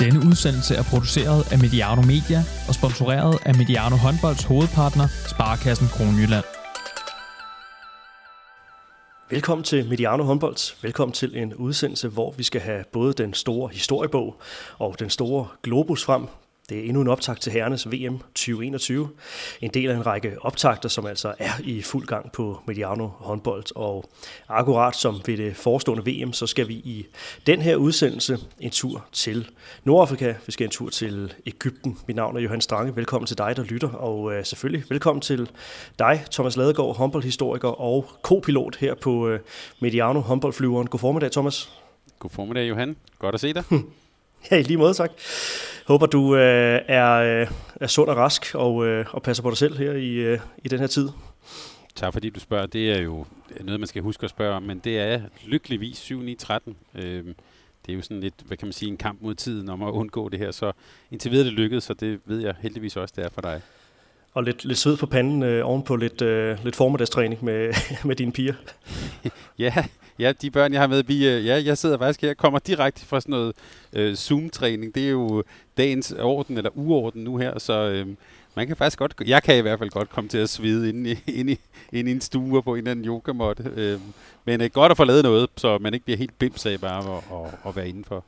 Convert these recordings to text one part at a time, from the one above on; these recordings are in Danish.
Denne udsendelse er produceret af Mediano Media og sponsoreret af Mediano Håndbolds hovedpartner, Sparkassen Kronjylland. Velkommen til Mediano Håndbolds. Velkommen til en udsendelse, hvor vi skal have både den store historiebog og den store globus frem. Det er endnu en optakt til herrenes VM 2021. En del af en række optagter, som altså er i fuld gang på Mediano håndbold. Og akkurat som ved det forestående VM, så skal vi i den her udsendelse en tur til Nordafrika. Vi skal en tur til Ægypten. Mit navn er Johan Strange. Velkommen til dig, der lytter. Og øh, selvfølgelig velkommen til dig, Thomas Ladegaard, håndboldhistoriker og kopilot her på øh, Mediano håndboldflyveren. God formiddag, Thomas. God formiddag, Johan. Godt at se dig. Ja, i lige måde, tak. Håber, du øh, er, øh, er sund og rask og, øh, og passer på dig selv her i, øh, i den her tid. Tak fordi du spørger. Det er jo noget, man skal huske at spørge om, men det er lykkeligvis 7-9-13. Øh, det er jo sådan lidt, hvad kan man sige, en kamp mod tiden om at undgå det her, så indtil videre det lykkedes, så det ved jeg heldigvis også, det er for dig. Og lidt, lidt sved på panden øh, ovenpå lidt, øh, lidt formiddagstræning med, med dine piger. ja, Ja, de børn, jeg har med, vi, øh, ja, jeg sidder faktisk her, kommer direkte fra sådan noget øh, Zoom-træning. Det er jo dagens orden eller uorden nu her, så øh, man kan faktisk godt, jeg kan i hvert fald godt komme til at svide ind i, ind i, ind i en stue på en eller anden yogamåtte. Øh, men øh, godt at få lavet noget, så man ikke bliver helt bims af bare at, at, at være indenfor.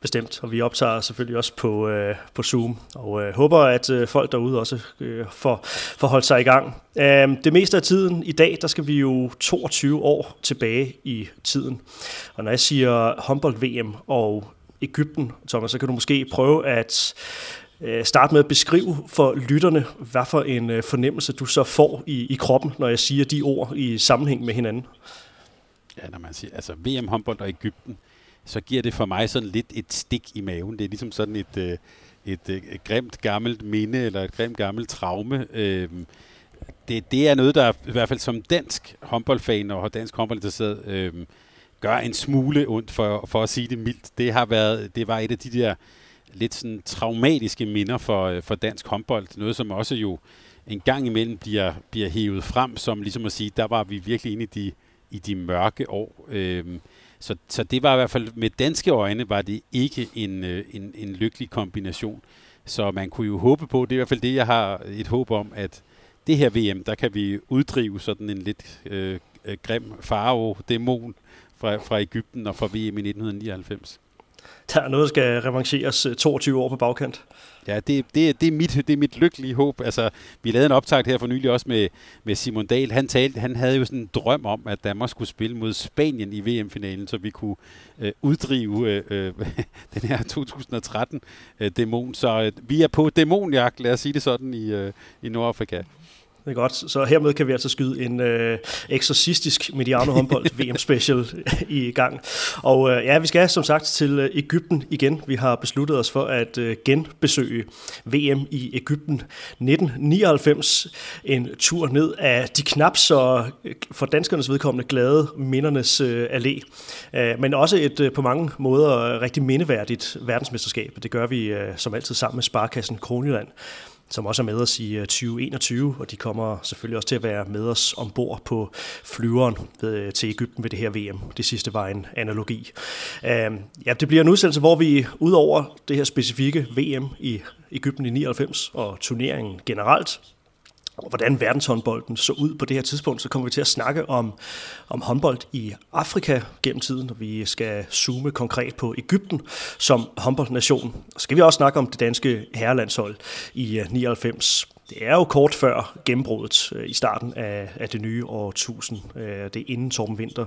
Bestemt, og vi optager selvfølgelig også på, øh, på Zoom, og øh, håber, at øh, folk derude også øh, får, får holdt sig i gang. Øh, det meste af tiden i dag, der skal vi jo 22 år tilbage i tiden. Og når jeg siger håndbold-VM og Ægypten, Thomas, så kan du måske prøve at øh, starte med at beskrive for lytterne, hvad for en øh, fornemmelse du så får i, i kroppen, når jeg siger de ord i sammenhæng med hinanden. Ja, når man siger, altså VM håndbold og Ægypten, så giver det for mig sådan lidt et stik i maven. Det er ligesom sådan et, øh, et, øh, et, grimt gammelt minde, eller et grimt gammelt traume. Øh, det, det er noget, der i hvert fald som dansk håndboldfan og dansk håndboldinteresseret øh, gør en smule ondt, for, for at sige det mildt. Det, har været, det var et af de der lidt sådan traumatiske minder for, øh, for dansk håndbold. Noget, som også jo en gang imellem bliver, bliver hævet frem, som ligesom at sige, der var vi virkelig inde i de, i de mørke år. Øh, så, så det var i hvert fald med danske øjne, var det ikke en, øh, en, en lykkelig kombination. Så man kunne jo håbe på, det er i hvert fald det, jeg har et håb om, at det her VM, der kan vi uddrive sådan en lidt øh, øh grim farao-dæmon fra, fra Ægypten og fra VM i 1999 der er noget, der skal revancheres øh, 22 år på bagkant. Ja, det, det, det, er mit, det er mit lykkelige håb. Altså, vi lavede en optag her for nylig også med, med Simon Dahl. Han, talte, han havde jo sådan en drøm om, at Danmark skulle spille mod Spanien i VM-finalen, så vi kunne øh, uddrive øh, øh den her 2013-dæmon. Øh, så øh, vi er på dæmonjagt, lad os sige det sådan, i, øh, i Nordafrika. Det er godt. Så hermed kan vi altså skyde en øh, eksorcistisk Mediano håndbold VM special i gang. Og øh, ja, vi skal som sagt til øh, Ægypten igen. Vi har besluttet os for at øh, genbesøge VM i Ægypten 1999. En tur ned af de knap så øh, for danskernes vedkommende glade mindernes øh, allé. Øh, men også et øh, på mange måder rigtig mindeværdigt verdensmesterskab. Det gør vi øh, som altid sammen med Sparkassen Kronjylland som også er med os i øh, 2021, og de kommer selvfølgelig også til at være med os ombord på flyveren ved, til Ægypten ved det her VM. Det sidste var en analogi. Uh, ja, det bliver en udsendelse, hvor vi ud over det her specifikke VM i Ægypten i 99 og turneringen generelt, hvordan verdenshåndbolden så ud på det her tidspunkt, så kommer vi til at snakke om, om håndbold i Afrika gennem tiden, og vi skal zoome konkret på Ægypten som håndboldnation. Og så skal vi også snakke om det danske herrelandshold i øh, 99. Det er jo kort før gennembruddet øh, i starten af, af det nye årtusind. Øh, det er inden Torben Winter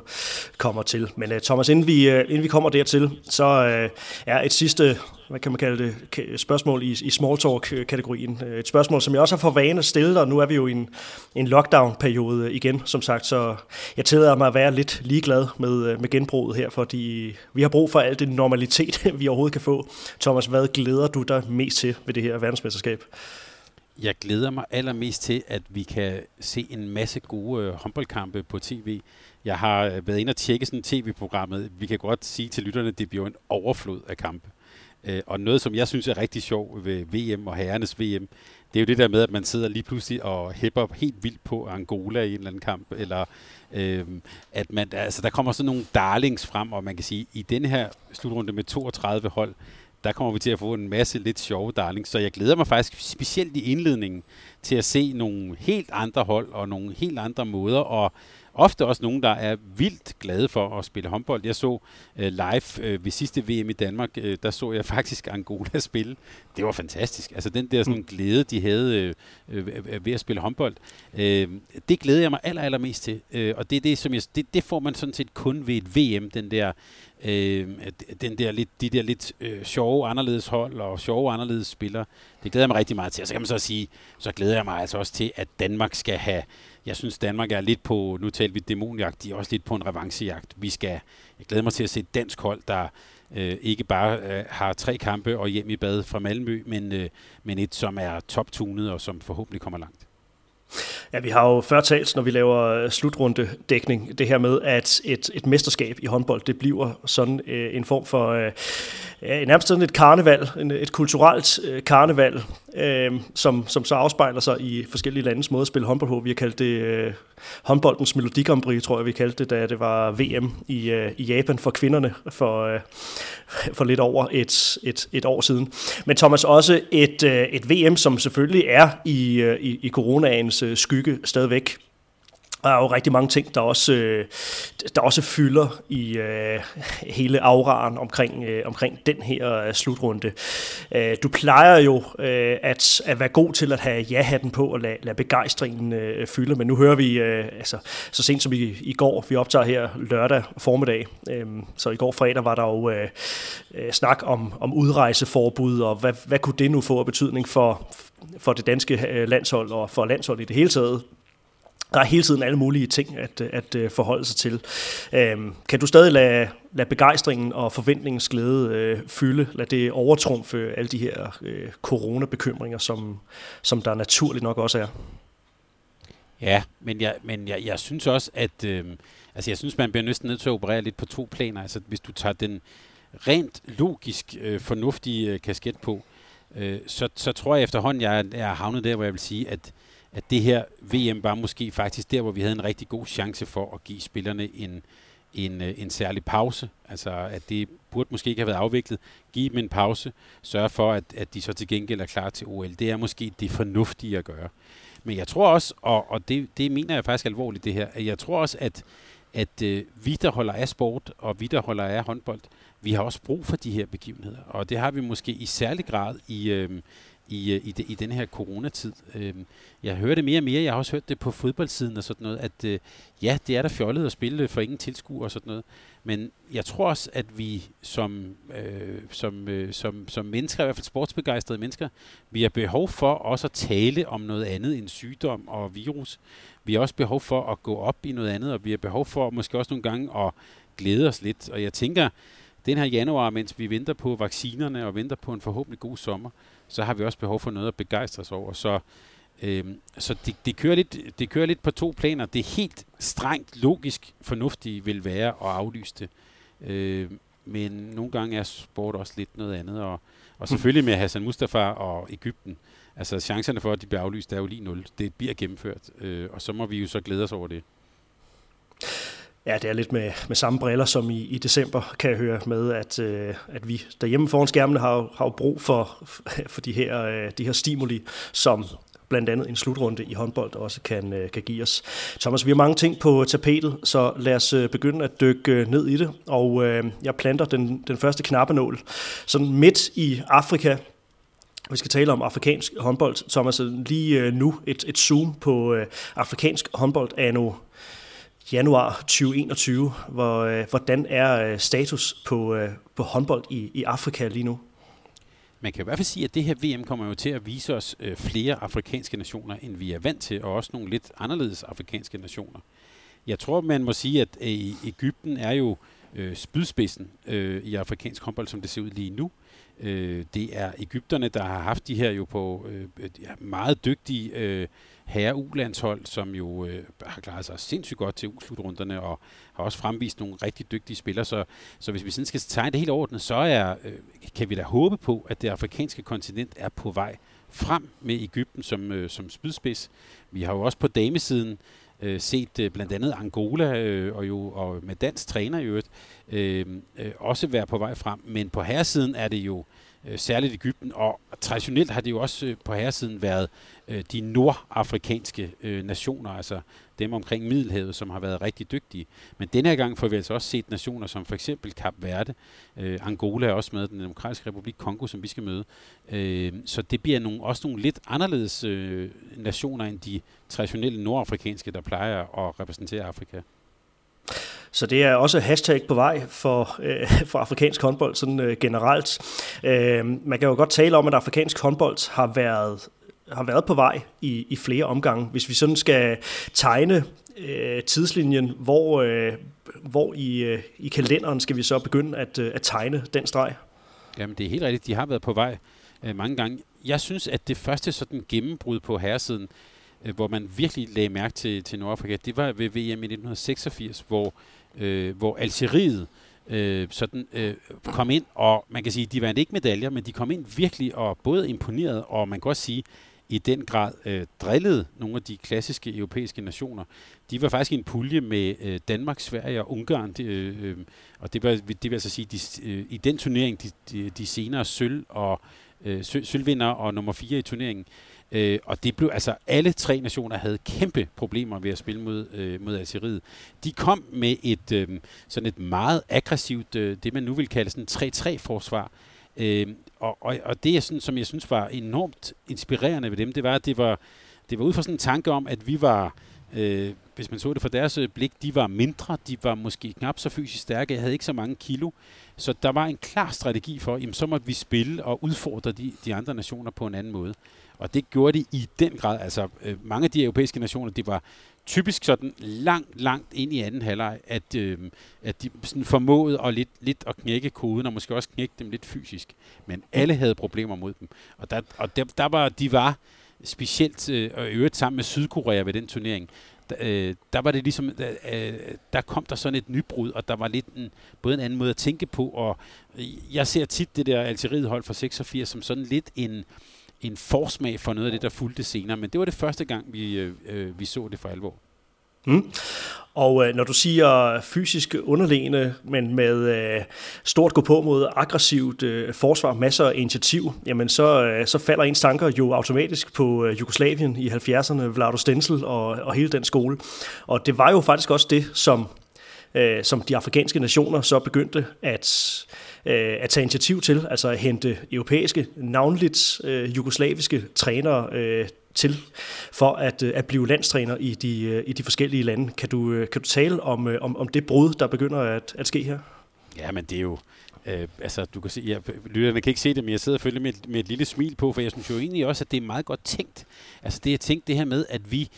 kommer til. Men øh, Thomas, inden vi, øh, inden vi kommer dertil, så øh, er et sidste hvad kan man kalde det, spørgsmål i, i small talk-kategorien. Øh, et spørgsmål, som jeg også har for vane at stille dig. Nu er vi jo i en, en lockdown-periode igen, som sagt, så jeg tillader mig at være lidt ligeglad med, øh, med genbruget her, fordi vi har brug for alt det normalitet, vi overhovedet kan få. Thomas, hvad glæder du dig mest til ved det her verdensmesterskab? Jeg glæder mig allermest til, at vi kan se en masse gode øh, håndboldkampe på tv. Jeg har øh, været inde og tjekke sådan tv-programmet. Vi kan godt sige til lytterne, at det bliver en overflod af kampe. Øh, og noget, som jeg synes er rigtig sjov ved VM og herrenes VM, det er jo det der med, at man sidder lige pludselig og hæpper helt vildt på Angola i en eller anden kamp, eller øh, at man, altså der kommer sådan nogle darlings frem, og man kan sige, i den her slutrunde med 32 hold, der kommer vi til at få en masse lidt sjove darling. Så jeg glæder mig faktisk specielt i indledningen til at se nogle helt andre hold og nogle helt andre måder at ofte også nogen, der er vildt glade for at spille håndbold. Jeg så uh, live uh, ved sidste VM i Danmark, uh, der så jeg faktisk Angola spille. Det var fantastisk. Altså den der sådan, mm. glæde, de havde uh, uh, ved at spille håndbold, uh, det glæder jeg mig aller, allermest til. Uh, og det, er det, som jeg, det, det får man sådan set kun ved et VM, den der øh, den der lidt, de der lidt øh, sjove, anderledes hold og sjove, anderledes spillere. Det glæder jeg mig rigtig meget til. Og så kan man så sige, så glæder jeg mig altså også til, at Danmark skal have jeg synes, Danmark er lidt på, nu talte vi dæmonjagt, de er også lidt på en revanchejagt. Vi skal, jeg glæder mig til at se et dansk hold, der øh, ikke bare øh, har tre kampe og hjem i bad fra Malmø, men, øh, men et, som er toptunet og som forhåbentlig kommer langt. Ja, vi har jo før talt, når vi laver øh, slutrunde-dækning, det her med, at et, et mesterskab i håndbold, det bliver sådan øh, en form for, øh, nærmest sådan et karneval, en, et kulturelt øh, karneval, øh, som, som så afspejler sig i forskellige landes måde at spille håndbold på. Vi har kaldt det øh, håndboldens melodikampri, tror jeg, vi kaldte det, da det var VM i, øh, i Japan for kvinderne for, øh, for lidt over et, et, et år siden. Men Thomas, også et, øh, et VM, som selvfølgelig er i, øh, i, i coronaens skygge stadigvæk. Der er jo rigtig mange ting, der også, øh, der også fylder i øh, hele auraen omkring, øh, omkring den her øh, slutrunde. Øh, du plejer jo øh, at, at være god til at have ja-hatten på og lade, lade begejstringen øh, fylde, men nu hører vi øh, altså, så sent som i, i går, vi optager her lørdag formiddag, øh, så i går fredag var der jo øh, øh snak om, om udrejseforbud, og hvad, hvad kunne det nu få af betydning for, for det danske øh, landshold og for landshold i det hele taget? Der er hele tiden alle mulige ting at, at, øh, forholde sig til. Øhm, kan du stadig lade, lade begejstringen og forventningens glæde øh, fylde, lad det overtrumfe alle de her øh, coronabekymringer, som, som der naturligt nok også er? Ja, men jeg, men jeg, jeg synes også, at øh, altså jeg synes, man bliver næsten nødt til at operere lidt på to planer. Altså hvis du tager den rent logisk øh, fornuftige øh, kasket på, øh, så, så tror jeg efterhånden, jeg er havnet der, hvor jeg vil sige, at at det her VM var måske faktisk der, hvor vi havde en rigtig god chance for at give spillerne en, en, øh, en særlig pause. Altså, at det burde måske ikke have været afviklet. Giv dem en pause. Sørg for, at, at de så til gengæld er klar til OL. Det er måske det fornuftige at gøre. Men jeg tror også, og, og det, det mener jeg faktisk alvorligt det her, at jeg tror også, at, at øh, vi, der holder af sport, og vi, der holder af håndbold, vi har også brug for de her begivenheder. Og det har vi måske i særlig grad i, øh, i, øh, i, de, i den her coronatid. Øh, jeg hører det mere og mere, jeg har også hørt det på fodboldsiden og sådan noget, at øh, ja, det er da fjollet at spille for ingen tilskuer og sådan noget, men jeg tror også, at vi som, øh, som, øh, som, som mennesker, i hvert fald sportsbegejstrede mennesker, vi har behov for også at tale om noget andet end sygdom og virus. Vi har også behov for at gå op i noget andet, og vi har behov for måske også nogle gange at glæde os lidt. Og jeg tænker, den her januar, mens vi venter på vaccinerne og venter på en forhåbentlig god sommer, så har vi også behov for noget at begejstre os over. Så, øh, så det, det, kører lidt, det kører lidt på to planer. Det helt strengt logisk fornuftige vil være at aflyse det. Øh, men nogle gange er sport også lidt noget andet. Og, og selvfølgelig med Hassan Mustafa og Ægypten. Altså chancerne for, at de bliver aflyst, er jo lige nul. Det bliver gennemført. Øh, og så må vi jo så glæde os over det. Ja, det er lidt med, med samme briller som i, i december, kan jeg høre med, at, øh, at vi derhjemme foran skærmene har, har brug for, for de, her, øh, de her stimuli, som blandt andet en slutrunde i håndbold også kan, øh, kan give os. Thomas, vi har mange ting på tapetet, så lad os øh, begynde at dykke øh, ned i det. Og øh, jeg planter den, den første knappenål sådan midt i Afrika, vi skal tale om afrikansk håndbold. Thomas, lige øh, nu et, et zoom på øh, afrikansk håndbold anno januar 2021. Hvor, øh, hvordan er øh, status på, øh, på håndbold i, i Afrika lige nu? Man kan i hvert fald sige, at det her VM kommer jo til at vise os øh, flere afrikanske nationer, end vi er vant til, og også nogle lidt anderledes afrikanske nationer. Jeg tror, man må sige, at øh, Ægypten er jo øh, spydspidsen øh, i afrikansk håndbold, som det ser ud lige nu. Øh, det er Ægypterne, der har haft de her jo på øh, meget dygtige øh, herre-U-landshold, som jo øh, har klaret sig sindssygt godt til U-slutrunderne og har også fremvist nogle rigtig dygtige spillere. Så, så hvis vi sådan skal tegne det helt ordentligt, så er, øh, kan vi da håbe på, at det afrikanske kontinent er på vej frem med Ægypten som, øh, som spydspids. Vi har jo også på damesiden øh, set øh, blandt andet Angola øh, og jo og med dansk træner i øvrigt øh, øh, også være på vej frem. Men på herresiden er det jo øh, særligt Ægypten, og traditionelt har det jo også øh, på herresiden været øh, de nordafrikanske øh, nationer, altså dem omkring Middelhavet, som har været rigtig dygtige. Men denne her gang får vi altså også set nationer som for eksempel Kap Verde, øh, Angola er også med, den demokratiske republik Kongo, som vi skal møde. Øh, så det bliver nogle, også nogle lidt anderledes øh, nationer end de traditionelle nordafrikanske, der plejer at repræsentere Afrika. Så det er også hashtag på vej for, øh, for afrikansk håndbold sådan øh, generelt. Øh, man kan jo godt tale om, at afrikansk håndbold har været har været på vej i, i flere omgange. Hvis vi sådan skal tegne øh, tidslinjen, hvor, øh, hvor i, øh, i kalenderen skal vi så begynde at, øh, at tegne den streg? Jamen det er helt rigtigt, de har været på vej øh, mange gange. Jeg synes, at det første sådan gennembrud på herresiden, øh, hvor man virkelig lagde mærke til, til Nordafrika, det var ved VM i 1986, hvor, øh, hvor Algeriet øh, sådan, øh, kom ind, og man kan sige, de vandt ikke medaljer, men de kom ind virkelig og både imponeret, og man kan også sige, i den grad øh, drillede nogle af de klassiske europæiske nationer. De var faktisk i en pulje med øh, Danmark, Sverige og Ungarn, de, øh, øh, og det, var, det vil altså sige, de, øh, i den turnering, de, de, de senere sølv og øh, sølvvinder og nummer 4 i turneringen, Øh, og det blev altså, alle tre nationer havde kæmpe problemer ved at spille mod, øh, mod Algeriet. De kom med et øh, sådan et meget aggressivt, øh, det man nu vil kalde sådan 3-3-forsvar, øh, og, og, og det, sådan, som jeg synes var enormt inspirerende ved dem, det var, at det var, det var ud fra sådan en tanke om, at vi var, øh, hvis man så det fra deres øh, blik, de var mindre, de var måske knap så fysisk stærke, jeg havde ikke så mange kilo. Så der var en klar strategi for, jamen så måtte vi spille og udfordre de, de andre nationer på en anden måde. Og det gjorde de i den grad. Altså øh, mange af de europæiske nationer, det var typisk sådan langt, langt ind i anden halvleg, at, øh, at de sådan formåede at lidt, lidt at knække koden, og måske også knække dem lidt fysisk. Men alle havde problemer mod dem. Og der, og der, der var, de var specielt, øh, og øvrigt sammen med Sydkorea ved den turnering, der, øh, der var det ligesom, øh, der kom der sådan et nybrud, og der var lidt en, både en anden måde at tænke på, og jeg ser tit det der Algeriet hold for 86 som sådan lidt en, en forsmag for noget af det, der fulgte senere. Men det var det første gang, vi, øh, øh, vi så det for alvor. Mm. Og øh, når du siger fysisk underliggende, men med øh, stort gå på mod aggressivt øh, forsvar, masser af initiativ, jamen så, øh, så falder ens tanker jo automatisk på øh, Jugoslavien i 70'erne, Vlado Stensel og, og hele den skole. Og det var jo faktisk også det, som, øh, som de afrikanske nationer så begyndte at øh, Øh, at tage initiativ til, altså at hente europæiske, navnligt øh, jugoslaviske trænere øh, til for at, øh, at blive landstræner i de, øh, i de forskellige lande. Kan du, øh, kan du tale om, øh, om, om det brud, der begynder at, at ske her? Ja, men det er jo... Øh, altså, du kan se, jeg, lytterne kan ikke se det, men jeg sidder selvfølgelig med, med et lille smil på, for jeg synes jo egentlig også, at det er meget godt tænkt. Altså, det er tænkt det her med, at vi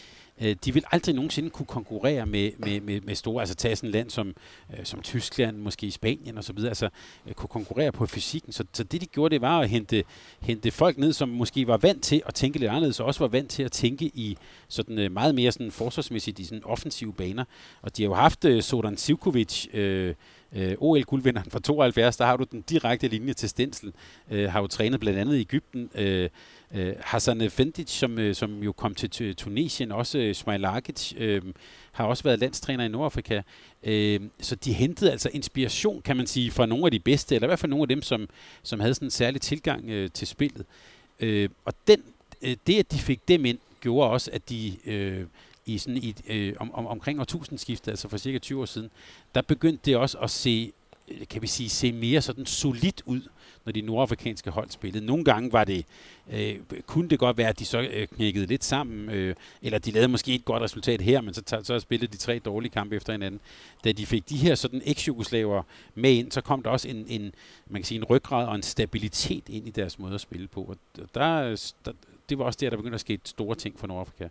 øh, de vil aldrig nogensinde kunne konkurrere med, med, med, med store, altså tage sådan et land som, øh, som Tyskland, måske Spanien osv., altså øh, kunne konkurrere på fysikken. Så, så det de gjorde, det var at hente, hente folk ned, som måske var vant til at tænke lidt anderledes, og også var vant til at tænke i sådan øh, meget mere sådan forsvarsmæssigt i sådan offensive baner. Og de har jo haft øh, Sodan Sivkovic, øh, øh, OL-guldvinderen fra 72, der har du den direkte linje til Stensel, øh, har jo trænet blandt andet i Ægypten, øh, Øh, Hassan Efendic, som, øh, som jo kom til Tunesien, også øh, Smailagic, øh, har også været landstræner i Nordafrika. Øh, så de hentede altså inspiration, kan man sige, fra nogle af de bedste, eller i hvert fald nogle af dem, som, som havde sådan en særlig tilgang øh, til spillet. Øh, og den, øh, det, at de fik dem ind, gjorde også, at de øh, i sådan i, øh, om, om, omkring årtusindskiftet, altså for cirka 20 år siden, der begyndte det også at se, øh, kan vi sige, se mere sådan solidt ud når de nordafrikanske hold spillede. Nogle gange var det, øh, kunne det godt være, at de så øh, knækkede lidt sammen, øh, eller de lavede måske et godt resultat her, men så, så spillede de tre dårlige kampe efter hinanden. Da de fik de her sådan eks-jugoslaver med ind, så kom der også en, en, man kan sige, en ryggrad og en stabilitet ind i deres måde at spille på. Og der, der, det var også der, der begyndte at ske store ting for Nordafrika.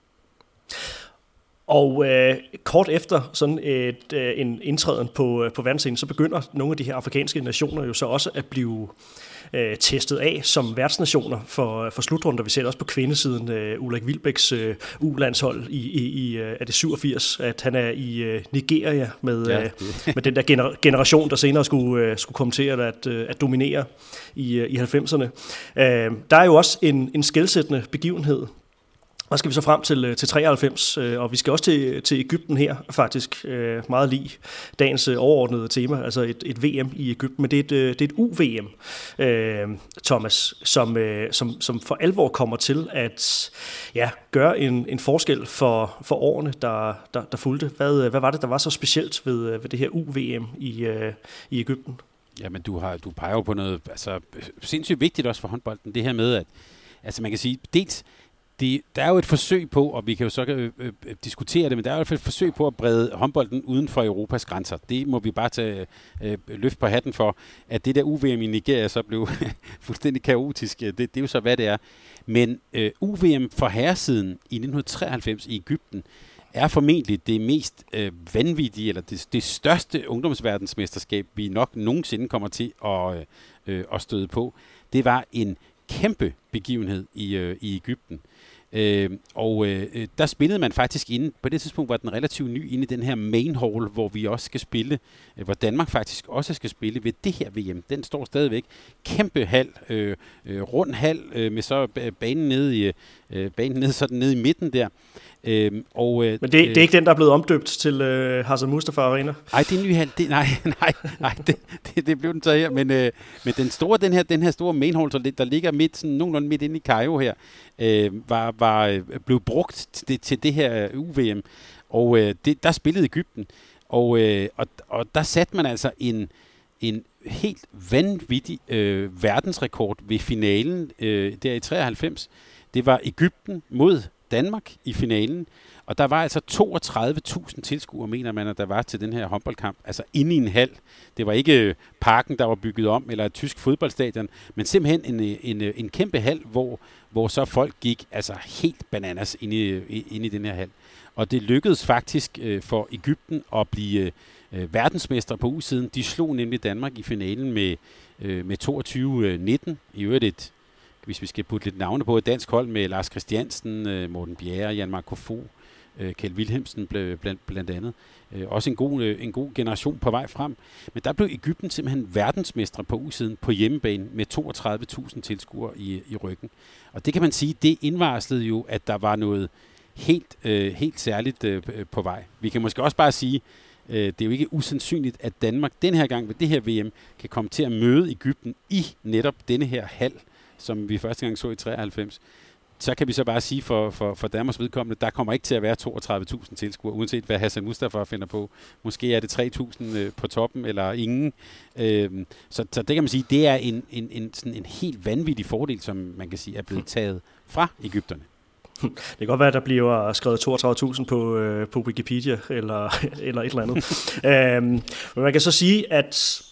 Og øh, kort efter sådan et, øh, en indtræden på, øh, på verdensscenen, så begynder nogle af de her afrikanske nationer jo så også at blive øh, testet af som værtsnationer for, for slutrunder. Vi ser det også på kvindesiden. Øh, Ulrik Wilbæks øh, U-landshold i, i, i øh, er det 87, at han er i øh, Nigeria med, ja, øh, med den der gener- generation, der senere skulle, øh, skulle komme til at, at, øh, at dominere i, øh, i 90'erne. Øh, der er jo også en, en skældsættende begivenhed og skal vi så frem til, øh, til 93, øh, og vi skal også til, til Ægypten her, faktisk øh, meget lige dagens overordnede tema, altså et, et VM i Ægypten, men det er et, det er et UVM, Thomas, som, som, som for alvor kommer til at ja, gøre en, en forskel for, for årene, der, der, der fulgte. Hvad, hvad var det, der var så specielt ved, ved det her UVM i, i Ægypten? Jamen, du, har, du peger jo på noget altså, sindssygt vigtigt også for håndbolden, det her med, at altså man kan sige, dels det, der er jo et forsøg på, og vi kan jo så øh, øh, diskutere det, men der er jo et forsøg på at brede håndbolden uden for Europas grænser. Det må vi bare tage øh, løft på hatten for, at det der UVM i Nigeria så blev fuldstændig kaotisk. Det, det er jo så, hvad det er. Men øh, UVM for herresiden i 1993 i Ægypten er formentlig det mest øh, vanvittige, eller det, det største ungdomsverdensmesterskab, vi nok nogensinde kommer til at, øh, øh at støde på. Det var en kæmpe begivenhed i, øh, i Ægypten. Øh, og øh, øh, der spillede man faktisk inde, på det tidspunkt var den relativt ny inde i den her main hall, hvor vi også skal spille, øh, hvor Danmark faktisk også skal spille ved det her VM. Den står stadigvæk. Kæmpe hal, øh, øh, rund hal, øh, med så banen nede i, øh, banen nede, sådan nede i midten der. Øhm, og, øh, Men det, det er ikke den, der er blevet omdøbt til øh, Hassan Mustafa Arena? Nej, det er en ny hal. Det, nej, nej, nej det, det, det blev den så her. Men, øh, men den store, den her, den her store main hall, der ligger midt, sådan, nogenlunde midt inde i Cairo her, øh, var, var øh, blevet brugt til, til det her øh, UVM. Og øh, det, der spillede Ægypten. Og, øh, og, og der satte man altså en, en helt vanvittig øh, verdensrekord ved finalen øh, der i 93. Det var Ægypten mod Danmark i finalen. Og der var altså 32.000 tilskuere, mener man, at der var til den her håndboldkamp. Altså inde i en hal. Det var ikke øh, parken, der var bygget om, eller et tysk fodboldstadion, men simpelthen en, øh, en, øh, en kæmpe hal, hvor, hvor så folk gik altså helt bananas inde i, inde i den her hal. Og det lykkedes faktisk øh, for Ægypten at blive øh, verdensmester på usiden. De slog nemlig Danmark i finalen med, øh, med 22-19. I øvrigt et hvis vi skal putte lidt navne på et dansk hold med Lars Christiansen, øh, Morten Bjerre, Jan Marco Fogh, øh, Kjeld Wilhelmsen blandt, blandt andet. Øh, også en god, øh, en god generation på vej frem. Men der blev Ægypten simpelthen verdensmestre på usiden på hjemmebane med 32.000 tilskuere i, i ryggen. Og det kan man sige, det indvarslede jo, at der var noget helt, øh, helt særligt øh, på vej. Vi kan måske også bare sige, det er jo ikke usandsynligt, at Danmark den her gang ved det her VM kan komme til at møde Ægypten i netop denne her hal som vi første gang så i 93, så kan vi så bare sige for, for, for Danmarks vedkommende, der kommer ikke til at være 32.000 tilskuere, uanset hvad Hassan Mustafa finder på. Måske er det 3.000 øh, på toppen, eller ingen. Øhm, så, så det kan man sige, det er en, en, en, sådan en helt vanvittig fordel, som man kan sige er blevet taget fra Ægypterne. Det kan godt være, at der bliver skrevet 32.000 på, øh, på Wikipedia, eller, eller et eller andet. øhm, men man kan så sige, at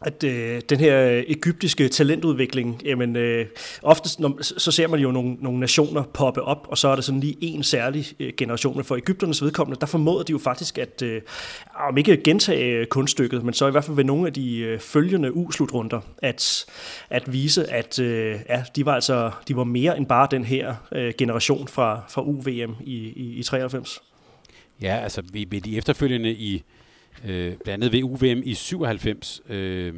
at øh, den her øh, egyptiske talentudvikling, jamen øh, oftest når, så ser man jo nogle, nogle nationer poppe op, og så er der sådan lige en særlig øh, generation. Men for Ægypternes vedkommende, der formåede de jo faktisk at, øh, om ikke gentage øh, kunststykket, men så i hvert fald ved nogle af de øh, følgende U-slutrunder, at, at vise, at øh, ja, de var altså de var mere end bare den her øh, generation fra, fra UVM i, i, i 93. Ja, altså ved de efterfølgende i Øh, blandt andet ved UVM i 97, øh,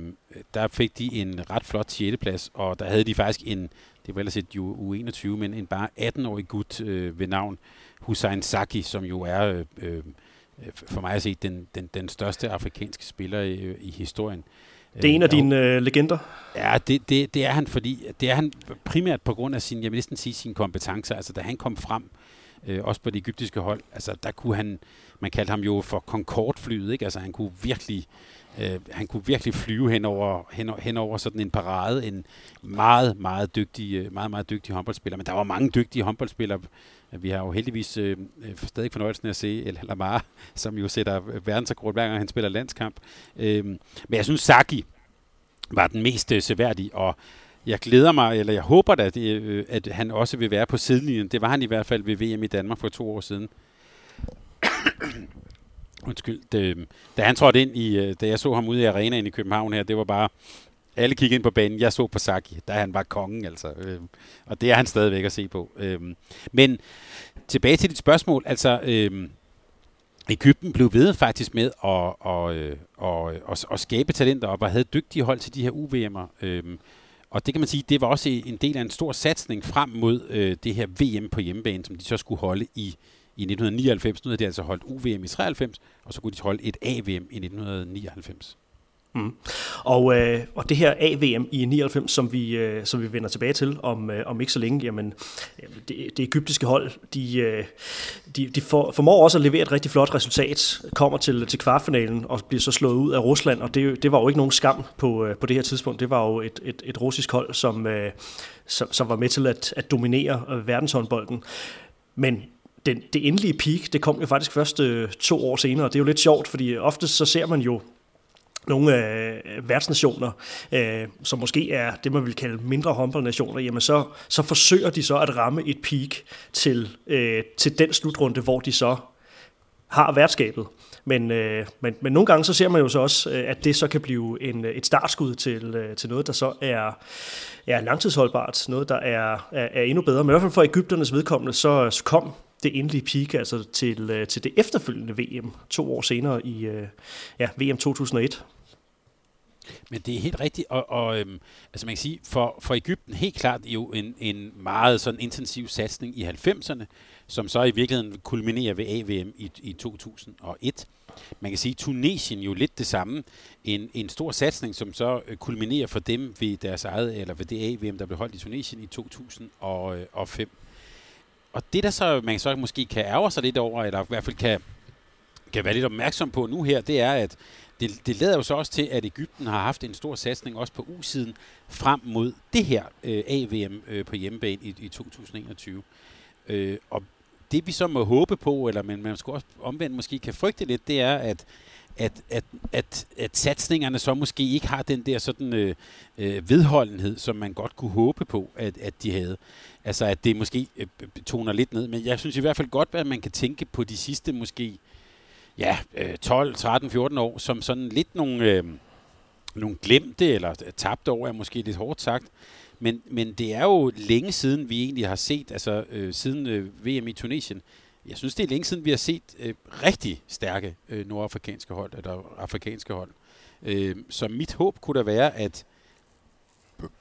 der fik de en ret flot 6. plads, og der havde de faktisk en, det var ellers et U21, men en bare 18-årig gut øh, ved navn Hussein Saki, som jo er øh, øh, for mig at se den, den, den største afrikanske spiller i, i historien. Det er en af øh, dine øh, legender? Ja, det, det, det er han, fordi det er han primært på grund af sin, jeg vil næsten sige, sine kompetencer. Altså, da han kom frem, øh, også på det egyptiske hold, altså der kunne han, man kaldte ham jo for Concorde-flyet, ikke? Altså han kunne virkelig, øh, han kunne virkelig flyve hen over, hen, hen over sådan en parade, en meget, meget dygtig, øh, meget, meget dygtig håndboldspiller. Men der var mange dygtige håndboldspillere. Vi har jo heldigvis øh, øh stadig fornøjelsen af at se El Lamar, som jo sætter verdensrekord hver gang han spiller landskamp. Øh, men jeg synes, Saki var den mest øh, seværdige, og jeg glæder mig, eller jeg håber da, at, øh, at han også vil være på sidelinjen. Det var han i hvert fald ved VM i Danmark for to år siden. Undskyld. Det, øhm, da han trådte ind i, øh, da jeg så ham ude i arenaen i København her, det var bare, alle kiggede ind på banen. Jeg så på Saki, da han var kongen, altså. Øh, og det er han stadigvæk at se på. Øh, men tilbage til dit spørgsmål, altså... Øh, Ægypten blev ved faktisk med at, at, øh, at, at, at, at skabe talenter op og havde dygtige hold til de her UVM'er. Øhm, og det kan man sige, det var også en del af en stor satsning frem mod øh, det her VM på hjemmebane, som de så skulle holde i, i 1999. Nu havde de altså holdt UVM i 93, og så kunne de holde et AVM i 1999. Mm. Og, øh, og det her AVM i 99, som vi, øh, som vi vender tilbage til om, øh, om ikke så længe, jamen det, det egyptiske hold, de, øh, de, de for, formår også at levere et rigtig flot resultat, kommer til, til kvartfinalen og bliver så slået ud af Rusland, og det, det var jo ikke nogen skam på, øh, på det her tidspunkt. Det var jo et, et, et russisk hold, som, øh, som, som var med til at, at dominere øh, verdenshåndbolden. Men den, det endelige peak, det kom jo faktisk først øh, to år senere. Det er jo lidt sjovt, fordi ofte så ser man jo nogle øh, værtsnationer, øh, som måske er det, man vil kalde mindre håndboldnationer, jamen så, så forsøger de så at ramme et peak til, øh, til den slutrunde, hvor de så har værtskabet. Men, øh, men, men nogle gange så ser man jo så også, øh, at det så kan blive en, et startskud til, øh, til noget, der så er, er langtidsholdbart, noget, der er, er, er endnu bedre. Men i hvert fald for Ægypternes vedkommende, så, så kom det endelige peak altså til, øh, til det efterfølgende VM to år senere i øh, ja, VM 2001. Men det er helt rigtigt, og, og øhm, altså man kan sige, for, for Ægypten helt klart jo en, en meget sådan intensiv satsning i 90'erne, som så i virkeligheden kulminerer ved AVM i, i 2001. Man kan sige, Tunesien jo lidt det samme. En, en stor satsning, som så øh, kulminerer for dem ved deres eget, eller ved det AVM, der blev holdt i Tunesien i 2005. Og det, der så man så måske kan ærge sig lidt over, eller i hvert fald kan, kan være lidt opmærksom på nu her, det er, at det, det lader jo så også til, at Ægypten har haft en stor satsning også på U-siden frem mod det her øh, AVM øh, på hjemmebane i, i 2021. Øh, og det vi så må håbe på, eller men man skal også omvendt måske kan frygte lidt, det er, at at, at, at, at satsningerne så måske ikke har den der sådan øh, øh, vedholdenhed, som man godt kunne håbe på, at, at de havde. Altså at det måske øh, toner lidt ned. Men jeg synes i hvert fald godt, at man kan tænke på de sidste måske ja, 12, 13, 14 år, som sådan lidt nogle, øh, nogle glemte, eller øh, tabte år er måske lidt hårdt sagt, men, men det er jo længe siden, vi egentlig har set, altså øh, siden øh, VM i Tunesien, jeg synes, det er længe siden, vi har set øh, rigtig stærke øh, nordafrikanske hold, eller afrikanske hold. Øh, så mit håb kunne da være, at,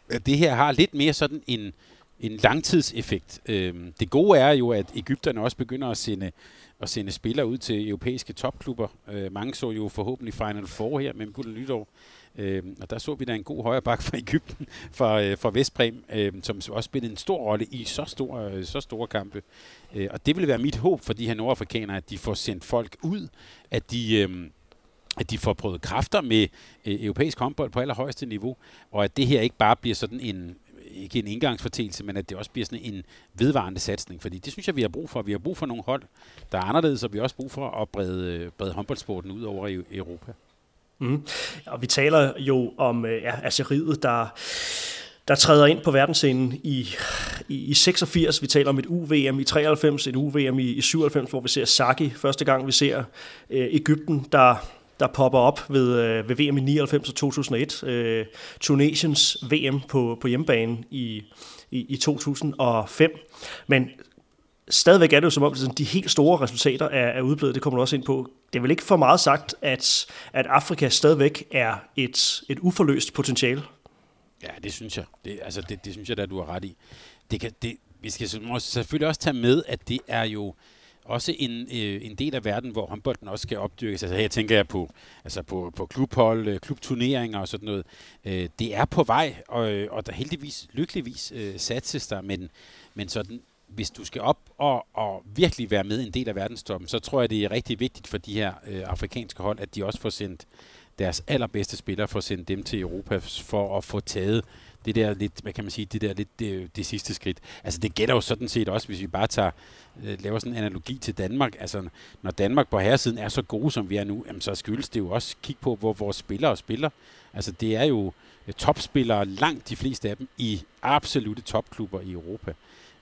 at det her har lidt mere sådan en, en langtidseffekt. Øh, det gode er jo, at Ægypterne også begynder at sende at sende spillere ud til europæiske topklubber. Øh, mange så jo forhåbentlig Final Four her med Bulle Nytår. Øh, og der så vi da en god højre bak fra Ægypten, fra, øh, fra Vestprem, øh, som også spillede en stor rolle i så store, øh, så store kampe. Øh, og det vil være mit håb for de her nordafrikanere, at de får sendt folk ud, at de... Øh, at de får prøvet kræfter med øh, europæisk håndbold på allerhøjeste niveau, og at det her ikke bare bliver sådan en, ikke en indgangsfortælse, men at det også bliver sådan en vedvarende satsning. Fordi det synes jeg, vi har brug for. Vi har brug for nogle hold, der er anderledes, og vi har også brug for at brede, øh, brede håndboldsporten ud over i Europa. Mm. Og vi taler jo om øh, ja, Algeriet, der der træder ind på verdensscenen i, i, i 86. Vi taler om et UVM i 93, et UVM i, i 97, hvor vi ser Saki første gang. Vi ser øh, Ægypten, der der popper op ved, øh, ved VM i 99 og 2001. Øh, Tunesiens VM på, på hjemmebane i, i, i 2005. Men stadigvæk er det jo som om, at de helt store resultater er, er udblevet. Det kommer du også ind på. Det er vel ikke for meget sagt, at, at Afrika stadigvæk er et, et uforløst potentiale? Ja, det synes jeg. Det, altså, det, det synes jeg da, du har ret i. Det kan, det, vi skal selvfølgelig også tage med, at det er jo også en, øh, en del af verden, hvor håndbolden også skal opdyrkes. Altså her tænker jeg på, altså på, på klubhold, øh, klubturneringer og sådan noget. Øh, det er på vej, og, øh, og der heldigvis, lykkeligvis øh, satses der, men, men sådan, hvis du skal op og, og virkelig være med en del af verdenstoppen, så tror jeg, det er rigtig vigtigt for de her øh, afrikanske hold, at de også får sendt deres allerbedste spillere, får sendt dem til Europa for at få taget det der lidt, hvad kan man sige, det der lidt det, det sidste skridt. Altså det gælder jo sådan set også, hvis vi bare tager, øh, laver sådan en analogi til Danmark. Altså når Danmark på herresiden er så gode, som vi er nu, jamen, så skyldes det jo også kigge på, hvor vores spillere spiller. Altså det er jo øh, topspillere, langt de fleste af dem, i absolute topklubber i Europa.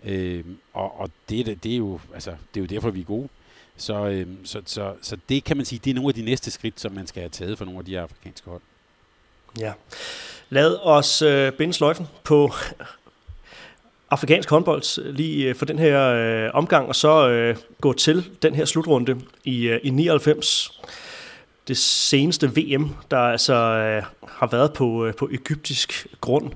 Øh, og og det, det, er jo, altså, det er jo derfor, vi er gode. Så, øh, så, så, så det kan man sige, det er nogle af de næste skridt, som man skal have taget for nogle af de afrikanske hold. Ja. Lad os øh, binde sløjfen på afrikansk håndbold øh, lige øh, for den her øh, omgang, og så øh, gå til den her slutrunde i, øh, i 99. det seneste VM, der altså øh, har været på, øh, på egyptisk grund.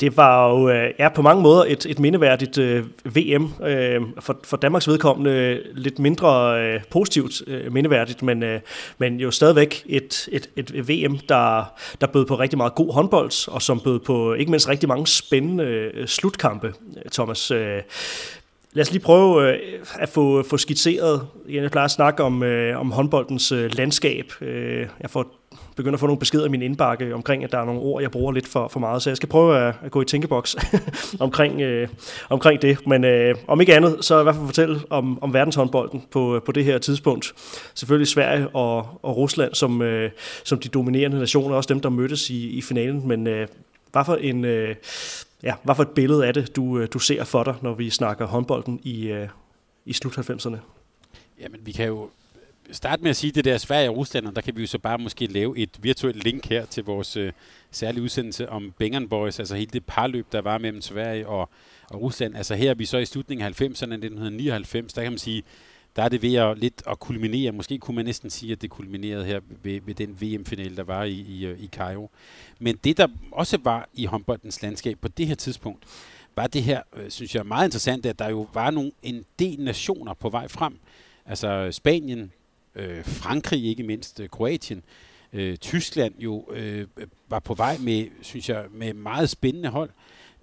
Det var jo øh, ja, på mange måder et, et mindeværdigt øh, VM. Øh, for, for Danmarks vedkommende lidt mindre øh, positivt øh, mindeværdigt, men, øh, men jo stadigvæk et, et, et VM, der, der bød på rigtig meget god håndbold, og som bød på ikke mindst rigtig mange spændende øh, slutkampe, Thomas. Øh, Lad os lige prøve øh, at få, få skitseret. Jeg plejer at snakke om, øh, om håndboldens øh, landskab. Øh, jeg får begynder at få nogle beskeder i min indbakke omkring, at der er nogle ord, jeg bruger lidt for, for meget. Så jeg skal prøve at, at gå i tænkeboks omkring, øh, omkring det. Men øh, om ikke andet, så i hvert fald fortælle om, om verdenshåndbolden på, øh, på det her tidspunkt. Selvfølgelig Sverige og, og Rusland som, øh, som de dominerende nationer, også dem, der mødtes i, i finalen. Men øh, hvad for en... Øh, ja, hvad for et billede af det, du, øh, du ser for dig, når vi snakker håndbolden i, øh, i slut 90'erne? Jamen, vi kan jo starte med at sige det der Sverige og Rusland, og der kan vi jo så bare måske lave et virtuelt link her til vores øh, særlige udsendelse om Bengen Boys, altså hele det parløb, der var mellem Sverige og, og Rusland. Altså her er vi så i slutningen af 90'erne, 1999, der kan man sige, der er det ved at lidt at kulminere. Måske kunne man næsten sige, at det kulminerede her ved, ved den VM-finale, der var i, i, øh, i Cairo. Men det, der også var i håndboldens landskab på det her tidspunkt, var det her, øh, synes jeg, meget interessant, at der jo var nogle, en del nationer på vej frem. Altså Spanien, øh, Frankrig ikke mindst, øh, Kroatien, øh, Tyskland jo øh, var på vej med, synes jeg, med meget spændende hold.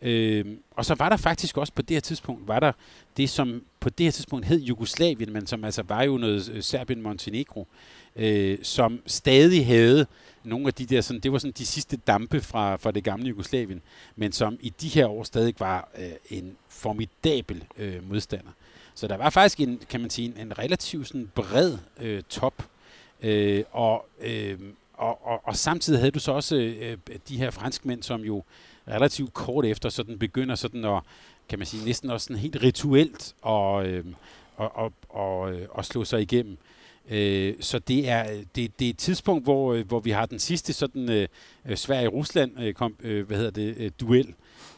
Øh, og så var der faktisk også på det her tidspunkt, var der det, som på det her tidspunkt hed Jugoslavien, men som altså var jo noget øh, Serbien-Montenegro, øh, som stadig havde nogle af de der, sådan, det var sådan de sidste dampe fra, fra det gamle Jugoslavien, men som i de her år stadig var øh, en formidabel øh, modstander. Så der var faktisk en, kan man sige, en, en relativt sådan bred øh, top, øh, og, øh, og, og, og samtidig havde du så også øh, de her franskmænd, som jo relativt kort efter sådan begynder sådan at, kan man sige, næsten også sådan helt rituelt og, øh, og, og, og, øh, og slå sig igennem. Øh, så det er, det, det er et tidspunkt, hvor, øh, hvor vi har den sidste sådan øh, Sverige-Rusland øh, kom, øh, hvad hedder det, øh, duel.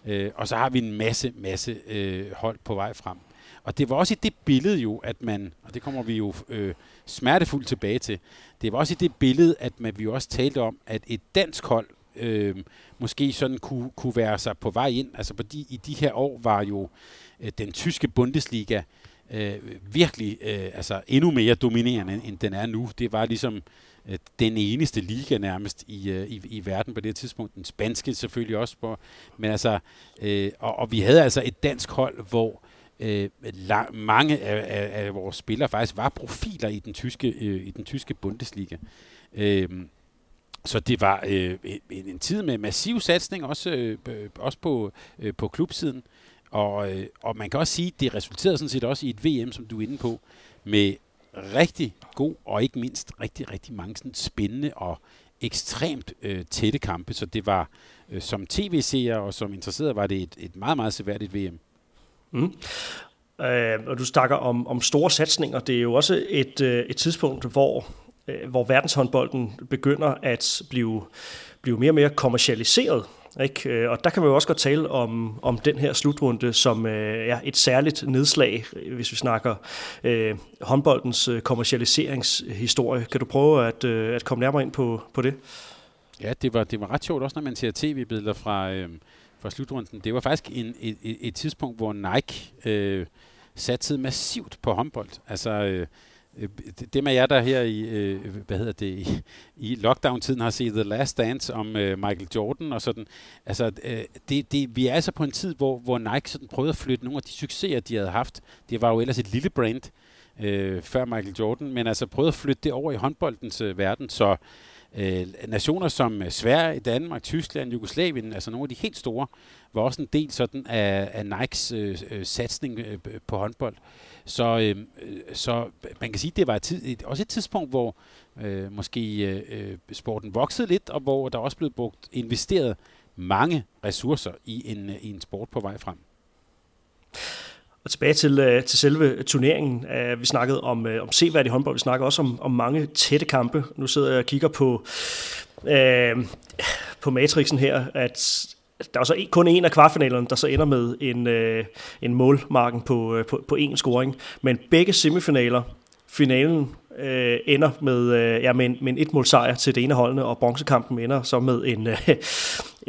Øh, og så har vi en masse, masse øh, hold på vej frem. Og det var også i det billede jo, at man, og det kommer vi jo øh, smertefuldt tilbage til, det var også i det billede, at man, vi jo også talte om, at et dansk hold øh, måske sådan kunne, kunne være sig på vej ind. Altså fordi i de her år var jo øh, den tyske Bundesliga øh, virkelig øh, altså endnu mere dominerende, end den er nu. Det var ligesom øh, den eneste liga nærmest i, øh, i, i verden på det tidspunkt. Den spanske selvfølgelig også. På, men altså, øh, og, og vi havde altså et dansk hold, hvor øh, la- mange af, af, af vores spillere faktisk var profiler i den tyske, øh, i den tyske Bundesliga. Øh, så det var øh, en, en tid med massiv satsning, også, øh, også på, øh, på klubsiden. Og, øh, og man kan også sige, at det resulterede sådan set også i et VM, som du er inde på, med rigtig god og ikke mindst rigtig, rigtig mange sådan spændende og ekstremt øh, tætte kampe. Så det var øh, som tv-seer og som interesseret var det et, et meget, meget seværdigt VM. Mm. Øh, og du snakker om, om store satsninger. Det er jo også et, øh, et tidspunkt, hvor, øh, hvor verdenshåndbolden begynder at blive, blive mere og mere kommercialiseret. Ikke? Øh, og der kan man jo også godt tale om, om den her slutrunde som øh, ja, et særligt nedslag, hvis vi snakker øh, håndboldens øh, kommercialiseringshistorie. Kan du prøve at, øh, at komme nærmere ind på, på det? Ja, det var, det var ret sjovt, også når man ser tv-billeder fra, øh, fra slutrunden. Det var faktisk en, et, et, et tidspunkt, hvor Nike øh, satte massivt på håndbold. Altså, øh, øh det med jer, der her i, øh, hvad hedder det, i, i lockdown-tiden har set The Last Dance om øh, Michael Jordan og sådan. Altså, øh, det, det, vi er altså på en tid, hvor, hvor Nike sådan prøvede at flytte nogle af de succeser, de havde haft. Det var jo ellers et lille brand øh, før Michael Jordan, men altså prøvede at flytte det over i håndboldens øh, verden, så Øh, nationer som øh, Sverige, Danmark, Tyskland, Jugoslavien, altså nogle af de helt store, var også en del sådan af, af Nikes øh, øh, satsning øh, på håndbold. Så, øh, øh, så man kan sige, at det var et tid, et, også et tidspunkt, hvor øh, måske øh, øh, sporten voksede lidt, og hvor der også blev brugt investeret mange ressourcer i en, i en sport på vej frem. Og tilbage til, øh, til selve turneringen. Øh, vi snakkede om, uh, om seværdig håndbold, vi snakkede også om, om mange tætte kampe. Nu sidder jeg og kigger på, øh, på matrixen her, at der er så en, kun en af kvartfinalerne, der så ender med en, øh, en målmarken på, øh, på, på en scoring. Men begge semifinaler, finalen øh, ender med, øh, ja, med, en, med en et sejr til det ene holdene, og bronzekampen ender så med en, øh,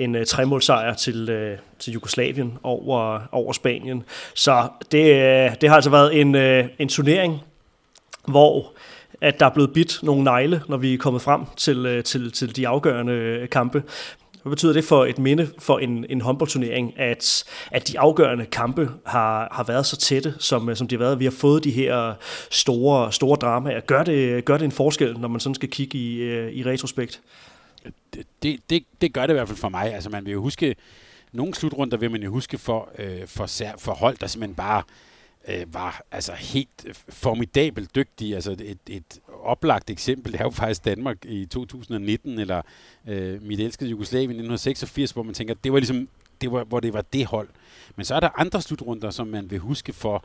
en øh, tremålsejr til, øh, til Jugoslavien over, over Spanien. Så det, øh, det har altså været en, øh, en turnering, hvor at der er blevet bidt nogle negle, når vi er kommet frem til, øh, til, til de afgørende kampe. Hvad betyder det for et minde for en, en håndboldturnering, at, at de afgørende kampe har, har været så tætte, som, øh, som de har været? Vi har fået de her store, store dramaer. Gør det, gør det en forskel, når man sådan skal kigge i, øh, i retrospekt? Det, det, det gør det i hvert fald for mig. Altså man vil jo huske, nogle slutrunder vil man jo huske for, øh, for, for hold, der simpelthen bare øh, var altså helt formidabelt dygtige. Altså et, et oplagt eksempel er jo faktisk Danmark i 2019, eller øh, mit elskede Jugoslavien i 1986, hvor man tænker, det var ligesom, det var, hvor det var det hold. Men så er der andre slutrunder, som man vil huske for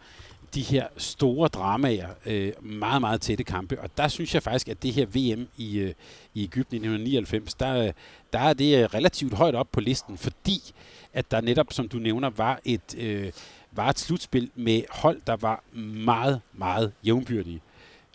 de her store dramaer, øh, meget, meget tætte kampe. Og der synes jeg faktisk, at det her VM i, øh, i Ægypten i 1999, der, der er det øh, relativt højt op på listen, fordi at der netop, som du nævner, var et, øh, var et slutspil med hold, der var meget, meget jævnbyrdige.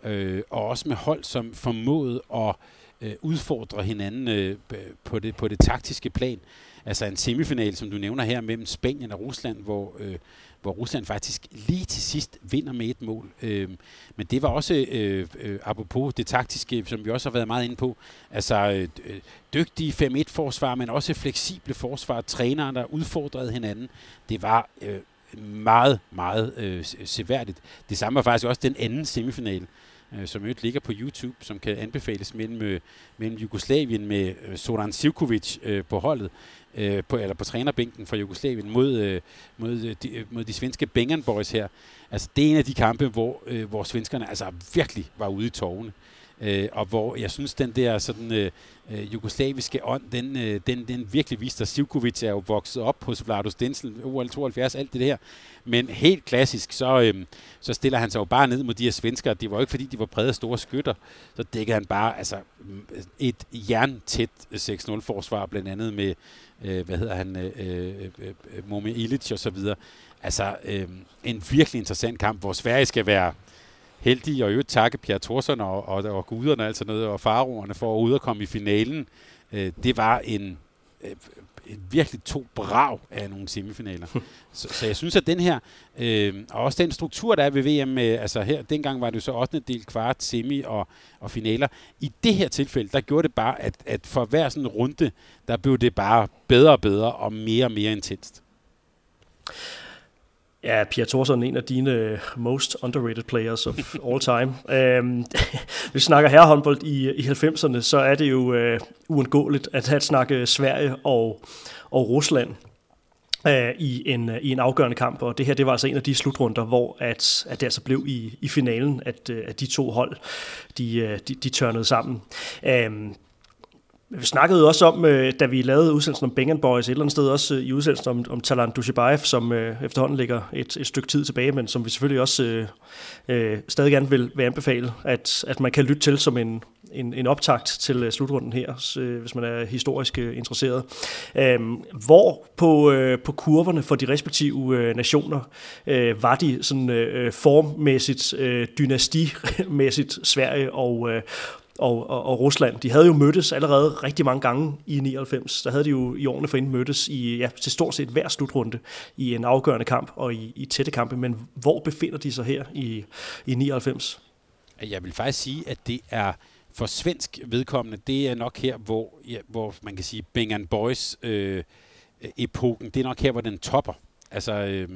Øh, og også med hold, som formåede at øh, udfordre hinanden øh, på, det, på det taktiske plan. Altså en semifinal, som du nævner her, mellem Spanien og Rusland, hvor, øh, hvor Rusland faktisk lige til sidst vinder med et mål. Øh, men det var også, øh, øh, apropos det taktiske, som vi også har været meget inde på, altså øh, øh dygtige 5-1-forsvar, men også fleksible forsvar, trænere, der udfordrede hinanden. Det var øh, meget, meget øh, seværdigt. Det samme var faktisk også den anden semifinal, øh, som øvrigt ligger på YouTube, som kan anbefales mellem, øh, mellem Jugoslavien med øh, Zoran Sivkovic øh, på holdet, øh, på, eller på trænerbænken for Jugoslavien mod, øh, mod, øh, de, øh, mod de svenske Bengen Boys her. Altså, det er en af de kampe, hvor, øh, hvor svenskerne altså virkelig var ude i tårne. Øh, Øh, og hvor jeg synes, den der sådan øh, øh, jugoslaviske ånd, den, øh, den, den virkelig viste sig. Sivkovic er jo vokset op hos Vlado Stensel, OL 72, alt det der. Men helt klassisk, så, øh, så stiller han sig jo bare ned mod de her svenskere. Det var jo ikke, fordi de var brede store skytter. Så dækkede han bare altså, mm, et jerntæt 6-0-forsvar, blandt andet med, øh, hvad hedder han, øh, øh, øh, Momi Ilic og så videre. Altså, øh, en virkelig interessant kamp, hvor Sverige skal være heldige og øvrigt takke Pierre Thorsson og, og, og guderne og alt sådan noget, og faroerne for at ud og komme i finalen. Øh, det var en, øh, en virkelig to brav af nogle semifinaler. så, så jeg synes, at den her, øh, og også den struktur, der er ved VM, øh, altså her, dengang var det jo så 8. del, kvart, semi og, og finaler. I det her tilfælde, der gjorde det bare, at, at for hver sådan runde, der blev det bare bedre og bedre og mere og mere intenst. Ja, Pia Thorsson en af dine øh, most underrated players of all time. um, hvis vi snakker herrehåndbold i, i 90'erne, så er det jo uh, uundgåeligt at have snakke Sverige og, og Rusland uh, i, en, uh, i en afgørende kamp, og det her det var altså en af de slutrunder, hvor at, at det altså blev i, i finalen, at, uh, at de to hold, de, de, de tørnede sammen. Um, vi snakkede også om, øh, da vi lavede udsendelsen om Bengen Boys, et eller andet sted også øh, i udsendelsen om, om Talan Dushibayev, som øh, efterhånden ligger et, et stykke tid tilbage, men som vi selvfølgelig også øh, stadig gerne vil, vil anbefale, at, at man kan lytte til som en, en, en optakt til slutrunden her, hvis man er historisk interesseret. Øh, hvor på, øh, på kurverne for de respektive øh, nationer øh, var de sådan øh, formmæssigt, øh, dynastimæssigt Sverige og, øh, og, og, og Rusland. De havde jo mødtes allerede rigtig mange gange i 99. Der havde de jo i årene forinden mødtes i, ja, til stort set hver slutrunde i en afgørende kamp og i, i tætte kampe. Men hvor befinder de sig her i, i 99? Jeg vil faktisk sige, at det er for svensk vedkommende, det er nok her, hvor, ja, hvor man kan sige, Bang Boys øh, epoken, det er nok her, hvor den topper. Altså, øh,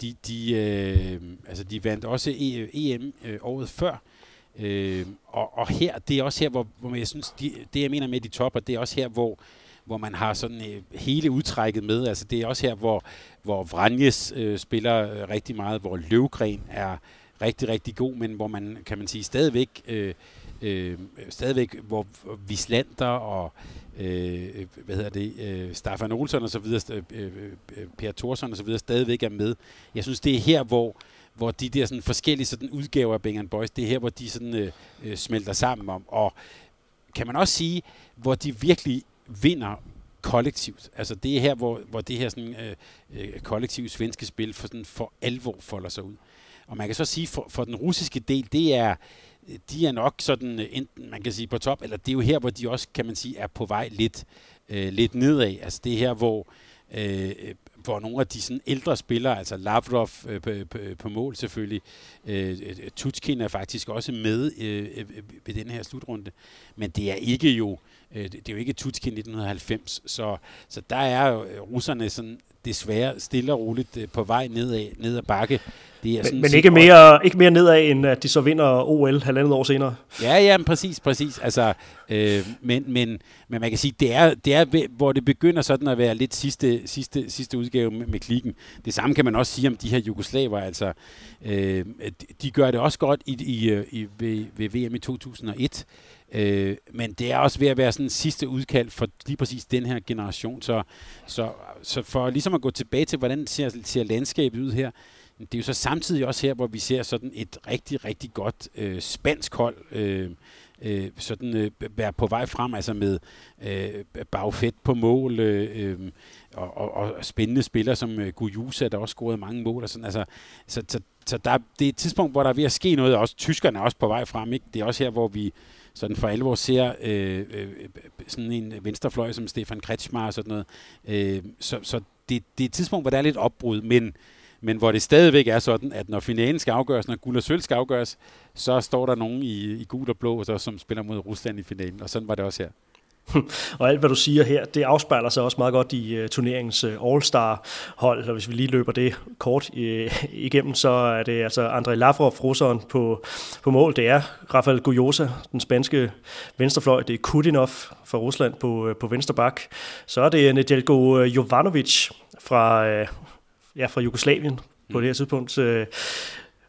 de, de, øh, altså, de vandt også EM øh, året før, Øh, og, og her, det er også her, hvor, hvor jeg synes, de, det jeg mener med de topper, det er også her, hvor, hvor man har sådan øh, hele udtrækket med. Altså det er også her, hvor, hvor Vranjes øh, spiller øh, rigtig meget, hvor Løvgren er rigtig, rigtig god, men hvor man, kan man sige, stadigvæk, øh, øh, stadigvæk hvor Vislander og øh, hvad hedder det, øh, Staffan Olsson og så videre, øh, øh, øh, Per Thorsson og så videre stadigvæk er med. Jeg synes, det er her, hvor hvor de der sådan forskellige sådan udgaver af Bang Boys, det er her, hvor de sådan øh, øh, smelter sammen om. Og kan man også sige, hvor de virkelig vinder kollektivt. Altså det er her, hvor, hvor det her sådan, øh, øh, kollektive svenske spil for, sådan, for alvor folder sig ud. Og man kan så sige, for, for den russiske del, det er, de er nok sådan, øh, enten man kan sige på top, eller det er jo her, hvor de også, kan man sige, er på vej lidt, øh, lidt nedad. Altså det er her, hvor øh, hvor nogle af de sådan ældre spillere, altså Lavrov øh, på, på, på mål selvfølgelig, øh, øh, øh Tutskin er faktisk også med øh, øh, ved den her slutrunde, men det er ikke jo øh, det er jo ikke Tutskin 1990, så, så der er jo øh, russerne sådan desværre stille og roligt øh, på vej nedad, ned ad bakke. Det er men men ikke, mere, ikke mere nedad, end at de så vinder OL halvandet år senere. Ja, ja, præcis, præcis. Altså, øh, men, men, men man kan sige, det er, det er, hvor det begynder sådan at være lidt sidste, sidste, sidste udgave med, med klikken. Det samme kan man også sige om de her jugoslaver. Altså, øh, de gør det også godt i, i, i, ved, ved VM i 2001. Øh, men det er også ved at være sådan en sidste udkald for lige præcis den her generation. Så, så, så for ligesom at gå tilbage til, hvordan ser, ser landskabet ud her, det er jo så samtidig også her, hvor vi ser sådan et rigtig, rigtig godt øh, spansk hold øh, øh, sådan øh, være på vej frem, altså med øh, bagfedt på mål, øh, øh, og, og, og spændende spillere som øh, Gujusa, der også scorede mange mål. Og sådan, altså, så så, så der, det er et tidspunkt, hvor der er ved at ske noget, og også tyskerne er også på vej frem. Ikke? Det er også her, hvor vi sådan for alvor ser øh, øh, øh sådan en venstrefløj som Stefan Kretschmar og sådan noget. Øh, så så det, det er et tidspunkt, hvor der er lidt opbrud, men men hvor det stadigvæk er sådan, at når finalen skal afgøres, når guld og sølv skal afgøres, så står der nogen i, i gul og blå, så, som spiller mod Rusland i finalen, og sådan var det også her. og alt, hvad du siger her, det afspejler sig også meget godt i uh, turneringens uh, All-Star-hold. Og hvis vi lige løber det kort uh, igennem, så er det altså Andrei Lavrov, russeren, på, på mål. Det er Rafael Gujosa, den spanske venstrefløj. Det er Kudinov fra Rusland på, uh, på venstre bak. Så er det Nedeljko Jovanovic fra, uh, ja, fra Jugoslavien på mm. det her tidspunkt.